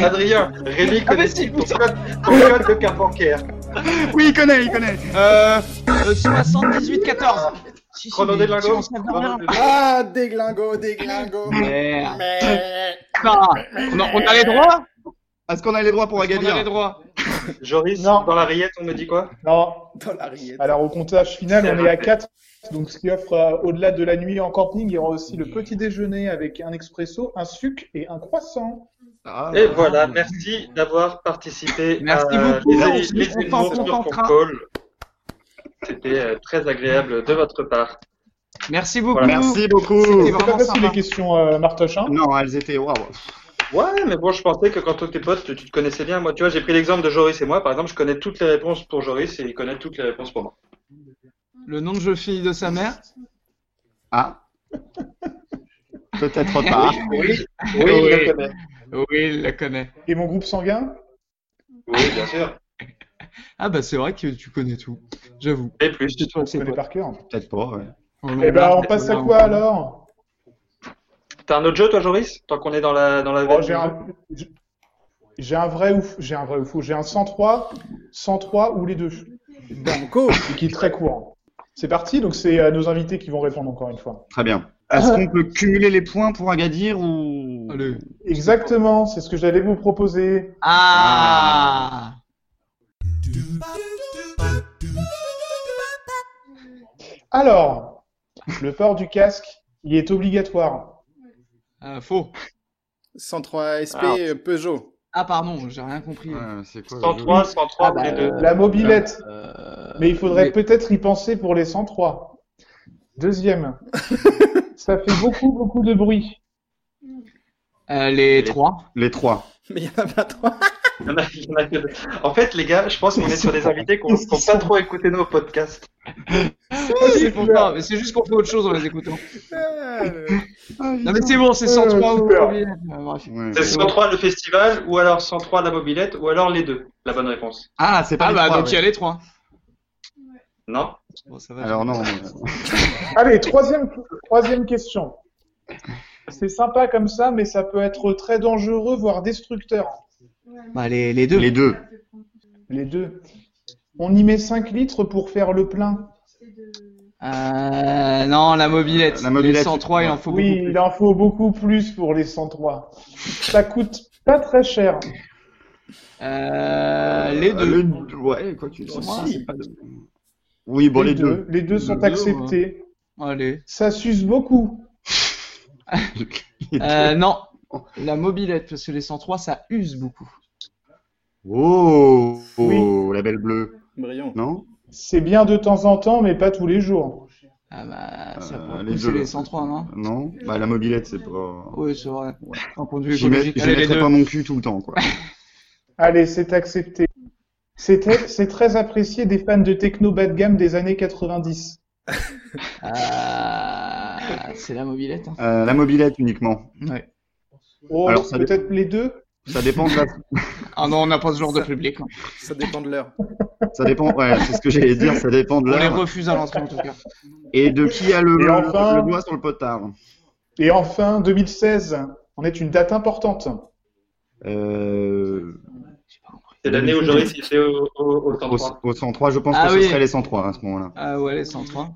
C: Adrien, Rémi
E: Ah,
C: connaît-il ton code, de carte bancaire?
F: Oui, il connaît, il connaît.
E: Euh, euh 78, 14. Si, si,
C: Chrono
E: mais
C: des lingots
E: si on se lève de rien.
B: Ah, déglingo, déglingo.
E: Merde.
B: Mais...
E: Putain, on a, on a les droits?
F: Est-ce qu'on a les droits pour
E: On a les
F: Agadir
E: droits?
C: Joris,
D: Non.
C: dans la rillette, on me dit quoi?
D: Non.
B: Dans la rillette.
D: Alors au comptage final, on est à
C: raté.
D: 4. Donc ce qui offre euh, au-delà de la nuit en camping, il y aura aussi le petit déjeuner avec un expresso, un sucre et un croissant.
F: Ah,
C: Et voilà, merci d'avoir participé
E: Merci
C: à
E: beaucoup,
C: les,
E: on
C: les,
E: se
C: les
E: retrouve
C: humours
E: en
C: sur
E: contentera.
C: Concall. C'était euh, très agréable de votre part.
E: Merci beaucoup.
C: Voilà.
F: Merci beaucoup.
E: C'était
D: pas facile les questions, euh, Martoche. Hein?
F: Non, elles étaient waouh.
C: Ouais, mais bon, je pensais que quand tes potes, tu te connaissais bien. Moi, tu vois, j'ai pris l'exemple de Joris et moi. Par exemple, je connais toutes les réponses pour Joris et il connaît toutes les réponses pour moi.
E: Le nom de jeune fille de sa mère?
F: Ah. Peut-être pas.
C: Oui, oui,
E: Oui.
C: il le connaît.
E: Oui, il la connaît.
D: Et mon groupe sanguin?
C: Oui, bien sûr.
E: Ah bah c'est vrai que tu connais tout. J'avoue.
C: Et plus.
D: Je
E: c'est
D: connais par cœur.
F: Peut-être pas, ouais.
D: Eh ben, on passe à quoi alors?
C: T'as un autre jeu, toi, Joris? Tant qu'on est dans la, dans la
D: Oh,
C: veine
D: J'ai un... j'ai un vrai ou j'ai un vrai ou faux. J'ai un 103, 103 ou les deux,
B: Banco.
D: et qui est très court. C'est parti, donc c'est euh, nos invités qui vont répondre encore une fois.
F: Très bien. Est-ce qu'on peut cumuler les points pour Agadir ou?
E: Allez.
D: Exactement, c'est ce que j'allais vous proposer.
E: Ah
D: Alors, le port du casque, il est obligatoire.
E: Euh, Faux.
B: 103 SP
C: Alors.
B: euh, Peugeot.
E: Ah pardon, j'ai rien compris.
F: Ouais, c'est quoi
C: 103, 103,
E: Ah, bah,
C: les deux.
D: La mobilette,
E: Euh,
D: mais il faudrait
E: mais-
D: peut-être y penser pour les 103. Deuxième, ça fait beaucoup, beaucoup de bruit.
E: Euh, les trois.
F: Les trois.
B: Mais il y en a pas trois.
C: Il y en a- il y en a que deux. En fait, les gars, je pense qu'on est sur des invités qui n'ont pas trop écouté nos podcasts.
E: C'est pour ça, mais c'est juste qu'on fait autre chose en les écoutant. Non mais c'est bon, c'est 103 ou
C: C'est
F: ouais.
C: 103 le festival, ou alors 103 la mobilette, ou alors les deux. La bonne réponse.
F: Ah, c'est pas
E: Ah
F: les
E: bah
F: trois,
E: donc il y a les trois.
C: Non
E: Bon, ça va,
F: Alors non.
D: Allez, troisième, troisième question. C'est sympa comme ça, mais ça peut être très dangereux, voire destructeur.
E: Bah les, les deux.
F: Les deux.
D: Les deux. On y met 5 litres pour faire le plein.
E: Euh, non, la mobilette.
F: La mobilette.
E: Les 103, il en faut
D: Oui,
E: beaucoup.
D: il en faut beaucoup plus pour les 103. Ça coûte pas très cher.
E: Euh, les deux.
F: Le- Ouais, quoi
E: pas deux.
F: Oui, bon, les deux.
D: Les deux sont
E: Les deux,
D: acceptés.
E: Allez.
D: Ça suce beaucoup.
E: Euh, non. La mobilette, parce que les 103, ça use beaucoup.
F: Oh, oh,
D: Oui.
F: la belle bleue,
B: Brillant.
F: non
D: C'est bien de temps en temps, mais pas tous les jours.
E: Ah bah, ça
F: Euh, les deux.
E: les 103, non
F: Non Bah la mobilette, c'est pas.
E: Oui, c'est vrai. D'un point de vue écologique.
F: mettrais
E: deux.
F: pas mon cul tout le temps, quoi.
D: Allez, c'est accepté. C'est très, c'est très apprécié des fans de techno bas de gamme des années 90.
E: Ah, c'est la mobilette. hein.
F: Euh, la mobilette uniquement.
E: Ouais.
D: Oh,
F: Alors, ça
D: peut-être les deux
F: Ça dépend de la...
E: Ah non, on n'a pas ce genre de public. hein.
B: Ça dépend de l'heure.
F: ça dépend, ouais, c'est ce que j'allais dire, ça dépend de
E: On les
F: l'heure
E: refuse à l'entrée en tout cas.
F: et de qui a le,
D: Et
F: le-
D: enfin-
F: le doigt sur le potard.
D: Et enfin, 2016 en est une date importante.
F: Euh,
C: C'est l'année où Joris fait au, au, au
F: au,
C: 103.
F: au 103, je pense
E: Ah
F: que
E: oui.
F: ce serait les 103 à ce moment-là.
E: Ah ouais, les 103.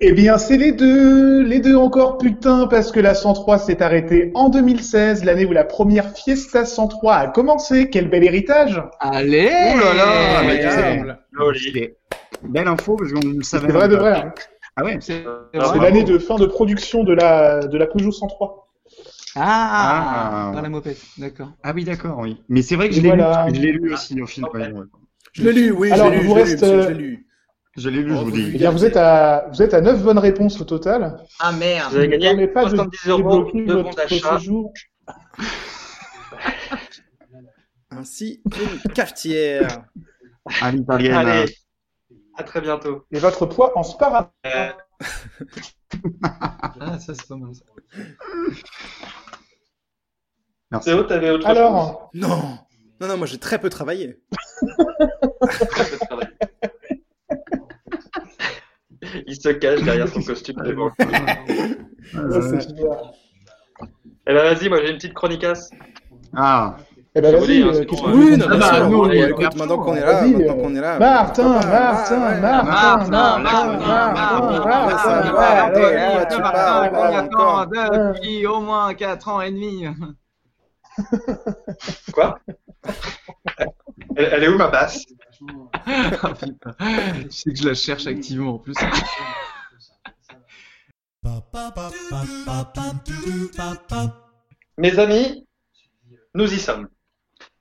D: Eh bien, c'est les deux, les deux encore, putain, parce que la 103 s'est arrêtée en 2016, l'année où la première Fiesta 103 a commencé. Quel bel héritage
E: Allez
F: Ouh là là,
B: Incroyable.
C: Joli.
F: C'est- Belle info parce qu'on ne savait
D: C'est vrai de
F: pas.
D: vrai. hein.
F: Ah ouais
E: C'est
C: Ah,
D: l'année de fin de production de la, de la Peugeot 103.
E: Ah,
F: Ah.
E: Dans la mopette, d'accord.
F: Ah oui, d'accord, oui. Mais c'est vrai que
D: Et
F: je l'ai
D: voilà.
F: lu, je l'ai lu aussi au film.
B: Je l'ai lu, oui,
D: Alors,
B: je l'ai lu,
D: il vous
B: lu,
D: reste,
B: monsieur, je l'ai lu.
F: Je je vous dis.
D: Eh bien, vous êtes à, vous êtes à 9 bonnes réponses au total.
I: Ah
C: Vous
I: merde.
C: avez
D: Ça ne
C: gagné
D: pas de
C: 70 euros de bon d'achat.
B: Ainsi qu'une cafetière.
F: À l'italienne.
C: Allez, à très bientôt.
D: Et votre poids en spara.
C: Euh,
E: Ah, ça c'est pas mal. ça.
F: Merci.
C: Théo, t'avais autre chose?
D: Alors,
B: Non Non, non, moi j'ai très peu travaillé.
C: Il se cache derrière son costume de banque.
F: Euh,
C: Eh ben vas-y, moi j'ai une petite chronicasse.
F: Ah,
D: eh ben
C: Je vous dis,
D: vas-y,
C: hein,
D: euh,
C: sinon,
D: qu'est-ce que
C: euh,
D: vous
B: Oui,
D: voulez
B: non,
E: Ah
B: bien
E: bah,
B: sûr.
E: nous,
B: bon,
E: on est
B: écoute,
E: garçons,
B: maintenant qu'on est là,
D: vas-y,
B: maintenant
D: euh,
B: qu'on est là.
D: Martin,
B: pourquoi pas,
D: Martin,
B: ouais, ouais.
D: Martin,
E: Martin,
D: Martin,
E: Martin,
D: Martin,
E: Martin,
D: Martin,
B: allez,
D: Martin,
B: tu
D: Martin,
B: parles,
D: Martin,
B: encore.
E: Attends, depuis au moins 4 ans et demi.
C: Quoi? Elle, elle est où ma basse?
E: Je sais que je la cherche activement en plus.
C: Mes amis, nous y sommes.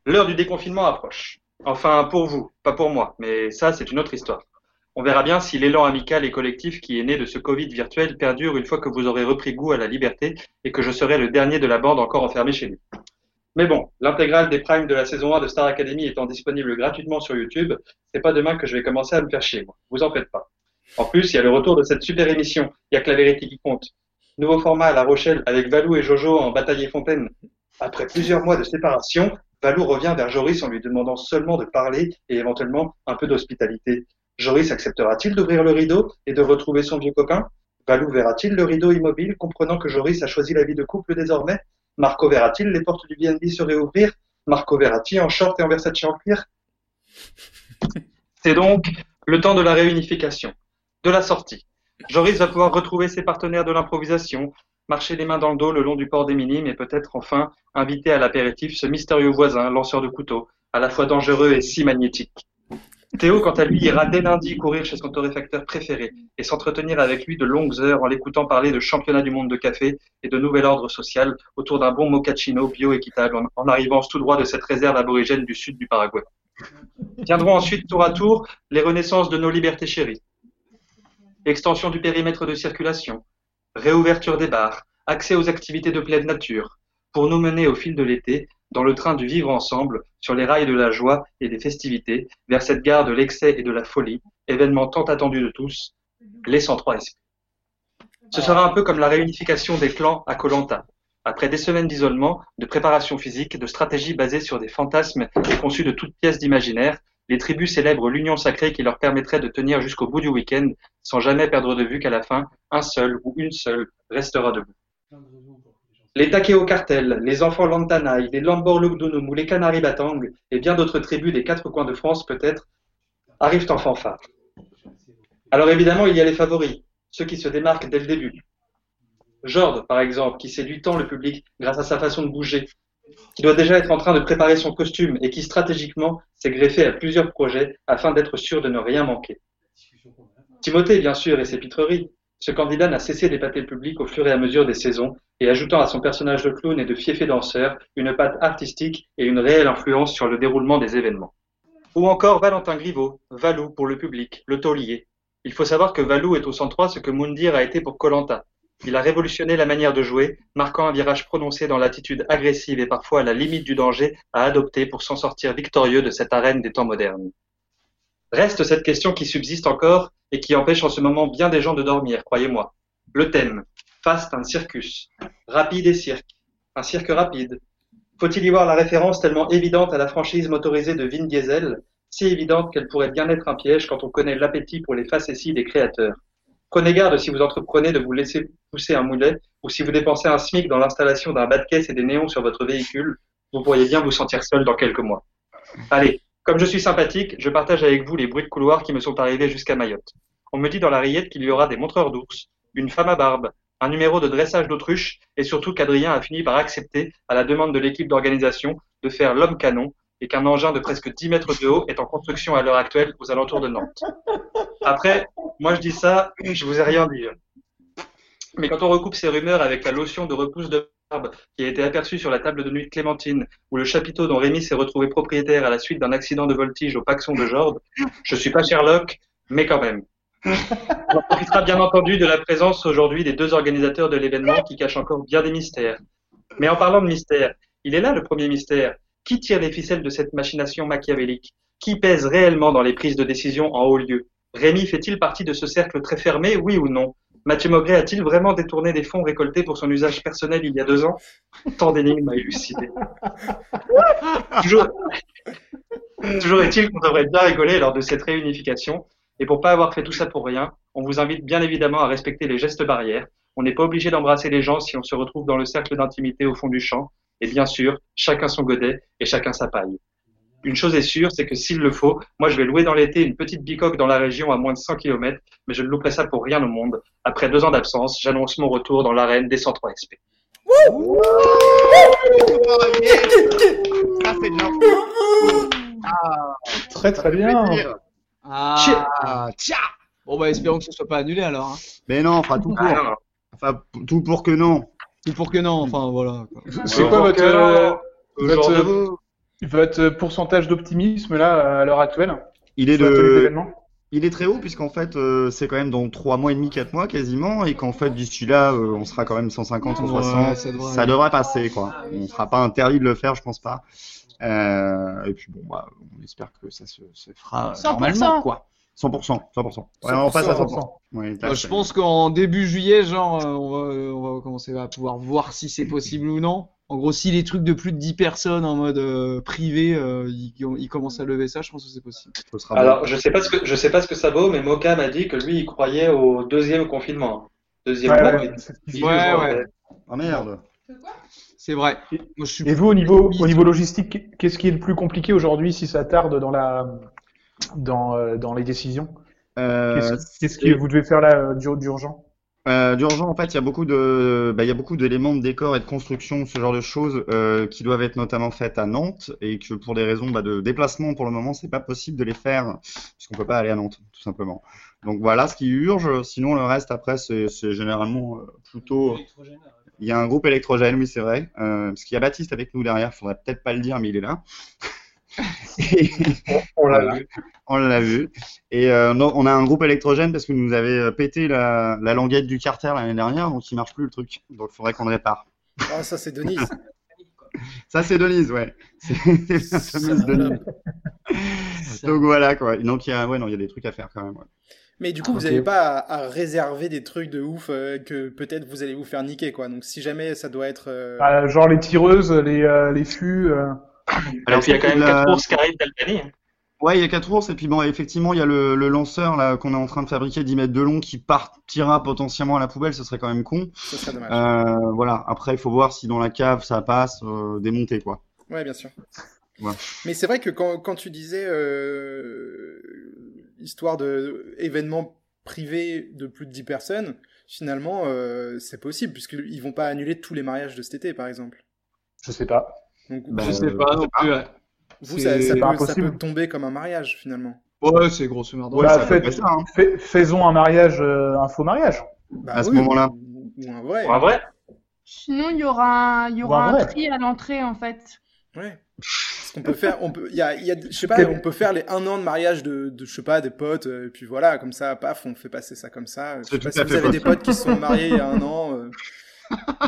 C: L'heure du déconfinement approche. Enfin, pour vous, pas pour moi, mais ça, c'est une autre histoire. On verra bien si l'élan amical et collectif qui est né de ce Covid virtuel perdure une fois que vous aurez repris goût à la liberté et que je serai le dernier de la bande encore enfermé chez lui. Mais bon, l'intégrale des primes de la saison 1 de Star Academy étant disponible gratuitement sur YouTube, c'est pas demain que je vais commencer à me faire chier, moi. Vous en faites pas. En plus, il y a le retour de cette super émission, il y a que la vérité qui compte. Nouveau format à La Rochelle avec Valou et Jojo en bataille et fontaine. Après plusieurs mois de séparation, Valou revient vers Joris en lui demandant seulement de parler et éventuellement un peu d'hospitalité. Joris acceptera-t-il d'ouvrir le rideau et de retrouver son vieux copain? Valou verra-t-il le rideau immobile, comprenant que Joris a choisi la vie de couple désormais? Marco verra-t-il les portes du BNB se réouvrir Marco verra-t-il en short et en Versace en cuir C'est donc le temps de la réunification, de la sortie. Joris va pouvoir retrouver ses partenaires de l'improvisation, marcher les mains dans le dos le long du port des minimes et peut-être enfin inviter à l'apéritif ce mystérieux voisin, lanceur de couteaux, à la fois dangereux et si magnétique. Théo, quant à lui, ira dès lundi courir chez son torréfacteur préféré et s'entretenir avec lui de longues heures en l'écoutant parler de championnat du monde de café et de nouvel ordre social autour d'un bon mochaccino bio-équitable en, en arrivant tout droit de cette réserve aborigène du sud du Paraguay. Viendront ensuite tour à tour les renaissances de nos libertés chéries. Extension du périmètre de circulation, réouverture des bars, accès aux activités de pleine nature, pour nous mener au fil de l'été dans le train du vivre ensemble, sur les rails de la joie et des festivités, vers cette gare de l'excès et de la folie, événement tant attendu de tous, les 103 SP. Ce sera un peu comme la réunification des clans à Colanta. Après des semaines d'isolement, de préparation physique, de stratégies basées sur des fantasmes et conçues de toutes pièces d'imaginaire, les tribus célèbrent l'union sacrée qui leur permettrait de tenir jusqu'au bout du week-end sans jamais perdre de vue qu'à la fin, un seul ou une seule restera debout. Les Takeo Cartel, les enfants Lantanaï, les Lambor Lugdunum ou les Canaries Batang et bien d'autres tribus des quatre coins de France peut-être arrivent en fanfare. Alors évidemment, il y a les favoris, ceux qui se démarquent dès le début. Jord, par exemple, qui séduit tant le public grâce à sa façon de bouger, qui doit déjà être en train de préparer son costume et qui stratégiquement s'est greffé à plusieurs projets afin d'être sûr de ne rien manquer. Timothée, bien sûr, et ses pitreries, Ce candidat n'a cessé d'épater le public au fur et à mesure des saisons, et ajoutant à son personnage de clown et de fiefé danseur une patte artistique et une réelle influence sur le déroulement des événements. Ou encore Valentin Griveaux, Valou pour le public, le taulier. Il faut savoir que Valou est au 103 ce que Moundir a été pour Colanta. Il a révolutionné la manière de jouer, marquant un virage prononcé dans l'attitude agressive et parfois à la limite du danger à adopter pour s'en sortir victorieux de cette arène des temps modernes. Reste cette question qui subsiste encore et qui empêche en ce moment bien des gens de dormir, croyez-moi. Le thème. Fast un circus. Rapide et cirque. Un cirque rapide. Faut-il y voir la référence tellement évidente à la franchise motorisée de Vin Diesel, si évidente qu'elle pourrait bien être un piège quand on connaît l'appétit pour les facéties des créateurs. Prenez garde si vous entreprenez de vous laisser pousser un moulet ou si vous dépensez un SMIC dans l'installation d'un bas de caisse et des néons sur votre véhicule, vous pourriez bien vous sentir seul dans quelques mois. Allez, comme je suis sympathique, je partage avec vous les bruits de couloir qui me sont arrivés jusqu'à Mayotte. On me dit dans la rillette qu'il y aura des montreurs d'ours, une femme à barbe, un numéro de dressage d'autruche et surtout qu'Adrien a fini par accepter, à la demande de l'équipe d'organisation, de faire l'homme canon et qu'un engin de presque 10 mètres de haut est en construction à l'heure actuelle aux alentours de Nantes. Après, moi je dis ça, je vous ai rien dit. Mais quand on recoupe ces rumeurs avec la lotion de repousse de barbe qui a été aperçue sur la table de nuit de Clémentine, ou le chapiteau dont Rémi s'est retrouvé propriétaire à la suite d'un accident de voltige au Paxon de Jorde, je suis pas Sherlock, mais quand même. On profitera bien entendu de la présence aujourd'hui des deux organisateurs de l'événement qui cachent encore bien des mystères. Mais en parlant de mystère, il est là le premier mystère. Qui tire les ficelles de cette machination machiavélique? Qui pèse réellement dans les prises de décision en haut lieu? Rémi fait-il partie de ce cercle très fermé, oui ou non? Mathieu Maugret a-t-il vraiment détourné des fonds récoltés pour son usage personnel il y a deux ans? Tant d'énigmes à élucider. Toujours, Toujours est-il qu'on devrait bien rigoler lors de cette réunification. Et pour pas avoir fait tout ça pour rien, on vous invite bien évidemment à respecter les gestes barrières. On n'est pas obligé d'embrasser les gens si on se retrouve dans le cercle d'intimité au fond du champ. Et bien sûr, chacun son godet et chacun sa paille. Une chose est sûre, c'est que s'il le faut, moi je vais louer dans l'été une petite bicoque dans la région à moins de 100 km, mais je ne louperai ça pour rien au monde. Après deux ans d'absence, j'annonce mon retour dans l'arène des 103 XP.
F: Ah,
D: Très très bien.
E: Ah, tiens Bon bah espérons que ce soit pas annulé alors. Hein.
F: Mais non, on fera tout pour.
C: Ah, non.
F: Enfin, tout pour que non.
E: Ou pour que non, enfin voilà.
D: C'est quoi votre,
C: euh,
D: votre, pourcentage d'optimisme là à l'heure actuelle?
F: Il est de, il est très haut puisqu'en fait euh, c'est quand même dans 3 mois et demi, 4 mois quasiment et qu'en fait d'ici là euh, on sera quand même 150, 160.
E: Ouais, ça devrait
F: ça devrait passer quoi. On sera pas interdit de le faire, je pense pas. Euh, et puis bon bah on espère que ça se, se fera euh,
E: 100%.
F: normalement quoi. 100%, 100%. Ouais, on passe à 100%. Ouais,
E: Bah, je pense qu'en début juillet, genre, euh, on va, euh, on va commencer à pouvoir voir si c'est possible ou non. En gros, si les trucs de plus de 10 personnes en mode euh, privé, euh, ils, ils commencent à lever ça, je pense que c'est possible.
C: Alors, je sais pas ce que je sais pas ce que ça vaut, mais Moka m'a dit que lui, il croyait au deuxième confinement. Deuxième
D: Ouais,
C: vague.
D: ouais.
E: Ouais.
F: Ah merde.
E: C'est vrai. Moi, je suis
D: Et vous, au niveau, au niveau logistique, qu'est-ce qui est le plus compliqué aujourd'hui si ça tarde dans la dans, euh, dans les décisions?
F: Euh,
D: Qu'est-ce que vous devez faire là euh, d'ur- d'urgent?
F: Euh, d'urgent, en fait, il y a beaucoup de, bah, il y a beaucoup d'éléments de décor et de construction, ce genre de choses, euh, qui doivent être notamment faites à Nantes et que pour des raisons bah, de déplacement, pour le moment, c'est pas possible de les faire puisqu'on peut pas aller à Nantes, tout simplement. Donc voilà ce qui urge. Sinon, le reste après, c'est c'est généralement plutôt. Il y a un groupe électrogène, oui, c'est vrai, euh, parce qu'il y a Baptiste avec nous derrière. Faudrait peut-être pas le dire, mais il est là. Et-
C: On l'a
F: Voilà.
C: vu.
F: on l'a vu. Et euh, non, on a un groupe électrogène parce que nous avez euh, pété la, la languette du Carter l'année dernière, donc il marche plus le truc. Donc il faudrait qu'on le répare.
B: Ah, ça, c'est Denise.
F: Ça, c'est Denise, ouais. C'est c'est la fameuse Denise. Donc voilà, quoi. Donc il y a, ouais, non, il y a des trucs à faire quand même. ouais.
B: Mais du coup, vous n'avez pas à, à réserver des trucs de ouf euh, que peut-être vous allez vous faire niquer, quoi. Donc, si jamais ça doit être. euh,
D: Ah, Genre les tireuses, les, euh, les fûts. euh,
C: Alors, puis il y a quand même
F: la-
C: quatre courses qui arrivent d'Albanie. hein.
F: Ouais, il y a quatre ours, et puis bon, effectivement, il y a le, le lanceur là qu'on est en train de fabriquer 10 mètres de long qui partira potentiellement à la poubelle, ce serait quand même con.
B: Ce serait dommage.
F: Euh, voilà, après, il faut voir si dans la cave ça passe, euh, démonter quoi.
B: Ouais, bien sûr.
F: Ouais.
B: Mais c'est vrai que quand, quand tu disais euh, histoire de événements privés de plus de 10 personnes, finalement, euh, c'est possible, puisqu'ils vont pas annuler tous les mariages de cet été, par exemple.
D: Je sais pas.
B: Donc,
F: Bah,
E: Je sais pas non plus.
B: vous,
E: c'est
B: ça, ça
D: pas
B: peut, ça
D: impossible.
B: peut tomber comme un mariage, finalement.
E: Ouais, c'est grosso merdo.
F: Ouais, fait ça, hein.
D: faisons un mariage, euh, un faux mariage.
B: Bah
F: à ce
B: oui,
F: moment-là.
B: Ou, ou un vrai.
C: Un
I: Sinon, il y aura, il y aura un prix à l'entrée, en fait.
B: Ouais. Qu'on peut faire, on peut, il y a, il y a, je sais pas, on peut faire les un an de mariage de, de je sais pas, des potes, euh, et puis voilà, comme ça, paf, on fait passer ça comme ça. Je
F: C'est
B: sais pas si vous
F: fait
B: avez des potes qui se sont mariés il y a un an. euh.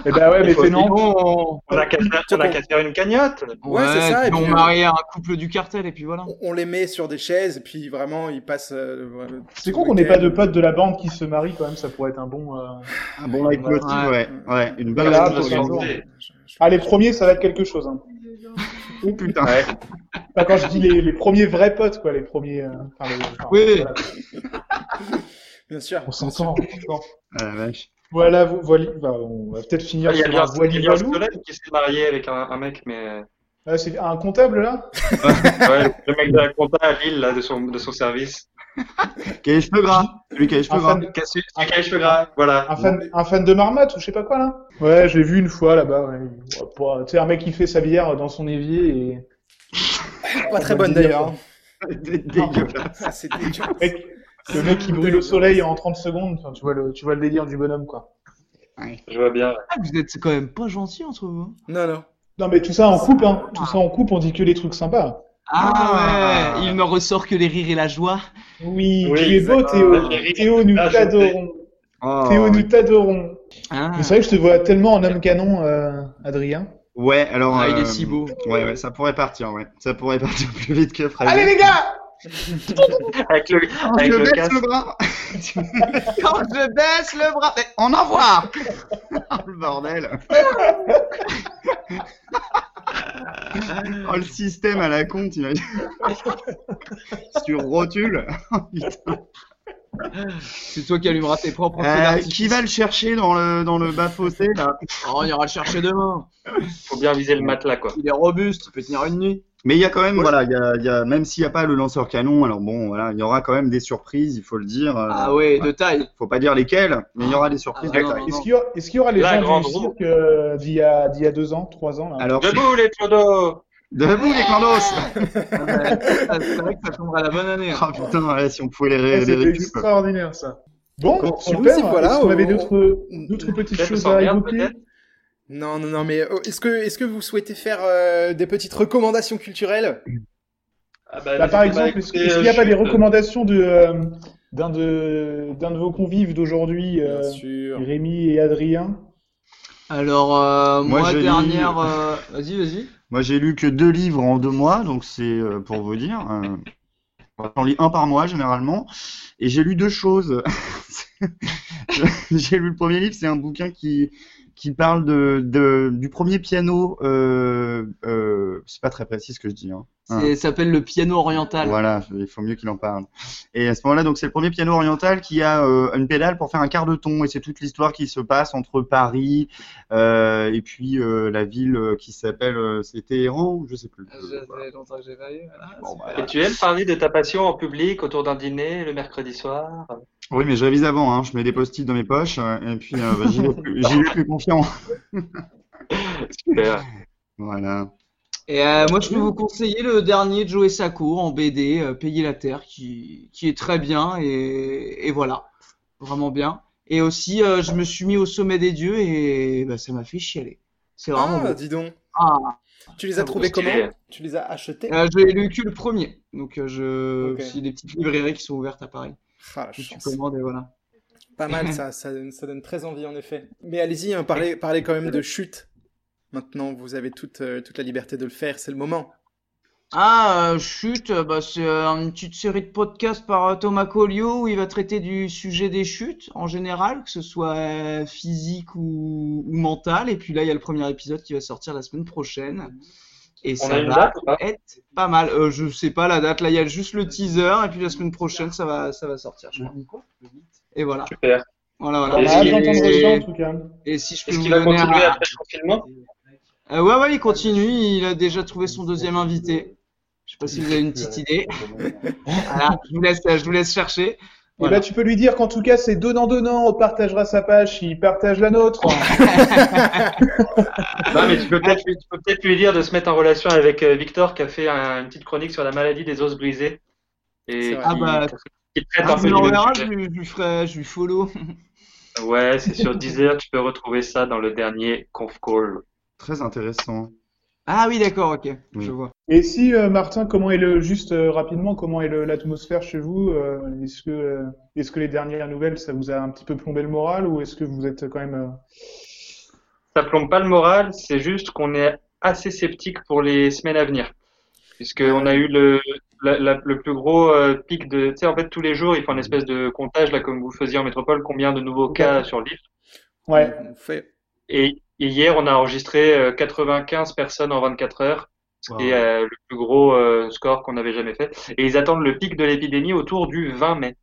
D: Eh ben ouais, mais fais non.
C: On a qu'à faire, on a qu'à faire une cagnotte.
B: Ouais, c'est ça,
E: Et puis on marie un couple du cartel et puis voilà.
B: On, on les met sur des chaises, et puis vraiment, ils passent. euh,
D: C'est con qu'on n'ait pas de potes de la bande qui se marient quand même, ça pourrait être un bon. euh,
F: Un bon
E: Ouais.
F: ouais. Ouais, une bonne
B: je-
D: Ah, les premiers, ça va être quelque chose. Hein.
F: Oh putain.
C: Ouais.
D: Enfin, quand je dis les, les premiers vrais potes, quoi, les premiers. euh, enfin, les- enfin,
E: Oui.
D: voilà.
B: Bien sûr.
D: On s'entend. on s'entend.
F: Ah, la vache.
D: Voilà, vous, voilà, on va peut-être finir
C: Il y a
D: sur un
C: il y a un qui s'est marié avec un, un mec, mais
D: Ah, c'est un comptable là
C: ouais, le mec de la compta à Lille là, de son de son service.
F: Qui a les cheveux gras. Celui qui a les cheveux
D: un
F: gras.
D: fan,
C: a su- qui a les cheveux gras, voilà.
D: un, fan, un fan de marmotte ou je sais pas quoi là Ouais, je l'ai vu une fois là-bas. Ouais. Ouais, pour- Tu sais, un mec qui fait sa bière dans son évier et.
B: Pas très bonne d'ailleurs.
F: Dégueulasse.
B: Ah, c'est dégueu.
D: Mec, le mec qui brûle au soleil en 30 secondes, enfin, tu, vois le, tu vois le délire du bonhomme quoi.
C: Je vois bien.
E: Ah, vous êtes quand même pas gentil entre vous. hein.
B: Non, non.
D: Non mais tout ça en coupe, hein. Tout ça en coupe, on dit que les trucs sympas.
E: Ah,
F: Ah.
E: ouais, il ne ressort que les rires et la joie.
D: Oui,
C: Oui,
D: tu es beau. Théo. Théo, nous t'adorons.
F: Oh.
D: Théo, nous t'adorons.
E: Ah.
D: Mais c'est vrai que je te vois tellement en homme canon, euh, Adrien.
F: Ouais, alors.
E: Ah, il est
F: euh,
E: si beau.
F: Ouais, ouais, ça pourrait partir, ouais. Ça pourrait partir plus vite que prévu.
D: Allez les gars
C: Avec le,
F: Quand
C: avec
F: je
C: le
F: baisse
C: casque.
F: le bras.
E: Quand je baisse le bras. On envoie
F: le bordel. Oh, le système à la con, t'imagines Sur rotule. Oh.
E: C'est toi qui allumeras tes propres
F: Euh, qui va le chercher dans le, dans le bas fossé, là?
E: Oh, on ira le chercher demain.
C: Faut bien viser le matelas quoi.
E: Il est robuste, il peut tenir une nuit.
F: Mais il y a quand même, voilà, il y a, il y a, même s'il n'y a pas le lanceur canon, alors bon, voilà, il y aura quand même des surprises, il faut le dire. euh,
E: Ah ouais, de taille.
F: Faut pas dire lesquelles, mais il y aura des surprises
E: Ah,
F: de
E: non,
F: taille.
D: Est-ce qu'il y, aura- y les
C: La
D: gens du
C: roue.
D: cirque euh, d'il y, a- d'il y a deux ans, trois ans là
F: Alors,
C: Debout les clodos
F: debout les clandos
E: Ah, bah, C'est vrai que ça tombera la bonne année. hein.
F: Ah putain, ouais, si on pouvait les,
D: Ah,
F: ré- les
D: C'était extraordinaire ça. Bon, super.
B: si, voilà,
D: qu'on avait
B: on-
D: d'autres d'autres petites choses à évoquer.
B: Non, non, non, mais euh, est-ce que, est-ce que vous souhaitez faire euh, des petites recommandations culturelles?
C: Ah bah,
D: Bah, par
C: à
D: exemple, est-ce
C: euh,
D: qu'il n'y a pas des
C: chute.
D: recommandations de euh, d'un de d'un de vos convives d'aujourd'hui, euh. Rémi et Adrien?
E: Alors, euh,
F: Moi,
E: moi,
F: j'ai lu-
E: dernière. euh, Vas-y, vas-y.
F: Moi, j'ai lu que deux livres en deux mois, donc c'est euh, pour vous dire. euh, J'en lis un par mois généralement, et j'ai lu deux choses. j'ai lu le premier livre, c'est un bouquin qui qui parle de, de du premier piano. Euh, euh, c'est pas très précis ce que je dis. Hein.
E: C'est- Ça s'appelle le piano oriental.
F: Voilà, il faut mieux qu'il en parle. Et à ce moment-là, donc c'est le premier piano oriental qui a euh, une pédale pour faire un quart de ton, et c'est toute l'histoire qui se passe entre Paris euh, et puis euh, la ville qui s'appelle, euh, c'est Téhéran, je sais plus. Voilà.
E: longtemps que j'ai pas eu.
F: Bon, bah,
C: Et tu aimes parler de ta passion en public autour d'un dîner le mercredi soir?
F: Oui, mais je révise avant, hein. je mets des post-it dans mes poches, et puis euh, bah, j'y vais, plus- j'y vais plus confiant.
C: Super.
F: Voilà.
E: Et euh, moi, je peux vous conseiller le dernier de Joe Sacco en BD, euh, Payer la Terre, qui, qui est très bien et, et voilà, vraiment bien. Et aussi, euh, je me suis mis au sommet des dieux et bah, ça m'a fait chialer. C'est vraiment
B: Ah,
E: beau.
B: dis donc.
E: Ah,
B: Tu les as
E: Ah,
B: trouvés comment? Tu les as achetés?
E: Euh, j'ai lu que le premier, donc euh, je,
B: Ok.
E: c'est des petites librairies qui sont ouvertes à Paris.
B: Ah,
E: commandes et voilà.
B: Pas mal, ça, ça, donne- ça donne très envie en effet. Mais allez-y, hein, parlez, parlez quand même de chute. Maintenant, vous avez toute, euh, toute la liberté de le faire, c'est le moment.
E: Ah, euh, chute, euh, bah, c'est euh, une petite série de podcasts par euh, Thomas Collio où il va traiter du sujet des chutes en général, que ce soit euh, physique ou, ou mental. Et puis là, il y a le premier épisode qui va sortir la semaine prochaine. Et
C: On
E: ça va
C: date
E: être pas mal. Euh, je sais pas la date, là, il y a juste le teaser. Et puis la semaine prochaine, ça va, ça va sortir, je crois. Et voilà.
C: Super.
E: Voilà, voilà.
C: Et
D: en tout cas.
E: Si je peux vous
C: qu'il va
E: donner
C: continuer
E: un-
C: après le confinement?
E: Euh, ouais, ouais, il continue. Il a déjà trouvé son deuxième invité. Je sais pas si vous avez une petite idée. Voilà, je vous laisse, je vous laisse chercher.
D: Et
E: Voilà.
D: bah tu peux lui dire qu'en tout cas c'est donnant donnant, on partagera sa page, il partage la nôtre.
C: Non, mais tu peux peut-être lui, dire de se mettre en relation avec euh, Victor qui a fait un- une petite chronique sur la maladie des os brisés.
B: C'est
C: Et qui,
E: Ah bah,
C: qui traite
E: Ah,
C: un peu sujet.
E: je, lui- je lui ferai, je lui follow.
C: Ouais, c'est sur Deezer, tu peux retrouver ça dans le dernier conf call.
F: Très intéressant.
E: Ah oui, d'accord, ok,
F: Oui.
E: je vois.
D: Et si, euh, Martin, comment est le, juste euh, rapidement, comment est l'atmosphère chez vous? Euh, est-ce que, euh, est-ce que les dernières nouvelles, ça vous a un petit peu plombé le moral ou est-ce que vous êtes quand même, euh,
C: Ça plombe pas le moral, c'est juste qu'on est assez sceptique pour les semaines à venir. Puisqu'on a eu le, la- la- le plus gros euh, pic de, tu sais, en fait, tous les jours, ils font une espèce de comptage, là, comme vous faisiez en métropole, combien de nouveaux cas sur l'île.
D: ouais.
B: On fait.
C: Et, et hier, on a enregistré euh, 95 personnes en 24 heures, ce qui est euh, le plus gros euh, score qu'on avait jamais fait. Et ils attendent le pic de l'épidémie autour du 20 mai.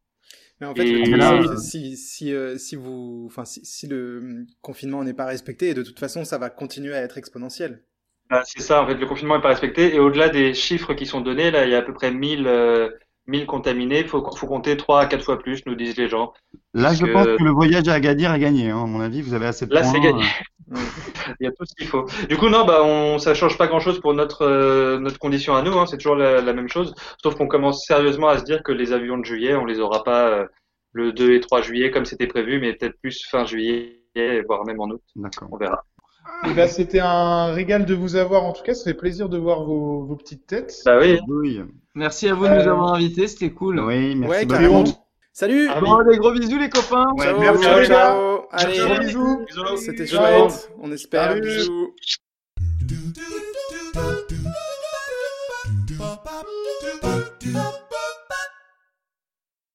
B: Mais en fait,
C: Et
F: là, euh,
B: si, si, euh, si vous, enfin, si, si le hum, confinement n'est pas respecté, de toute façon, ça va continuer à être exponentiel.
C: Ah, c'est ça, en fait, le confinement n'est pas respecté. Et au-delà des chiffres qui sont donnés, là, il y a à peu près 1000, euh, 1000 contaminés. Il faut, faut compter 3 à 4 fois plus, nous disent les gens.
F: Là,
C: Parce
F: je
C: que-
F: pense que le voyage à Agadir est gagné. Hein. À mon avis, vous avez assez de
C: Là,
F: points.
C: c'est gagné.
F: euh.
C: Il y a tout ce qu'il faut. Du coup, non, bah, on, ça change pas grand-chose pour notre, euh, notre condition à nous. Hein, c'est toujours la, la même chose. Sauf qu'on commence sérieusement à se dire que les avions de juillet, on les aura pas euh, le 2 et 3 juillet comme c'était prévu, mais peut-être plus fin juillet, voire même en août.
F: D'accord.
C: On verra.
D: Eh ben, c'était un régal de vous avoir. En tout cas, ça fait plaisir de voir vos, vos petites têtes.
C: Bah oui.
F: Oui.
E: Merci à vous de nous
D: Euh,
E: avoir invités, c'était cool.
F: Oui, merci
B: Ouais, Salut!
C: Ah,
E: Bon, des gros bisous les copains.
F: Ouais,
B: ciao,
D: merci,
B: ciao,
D: les gars.
B: ciao. Allez,
D: Gros bisous.
B: c'était
D: Ciao.
B: chouette. On espère.
D: Salut.
B: Bisous.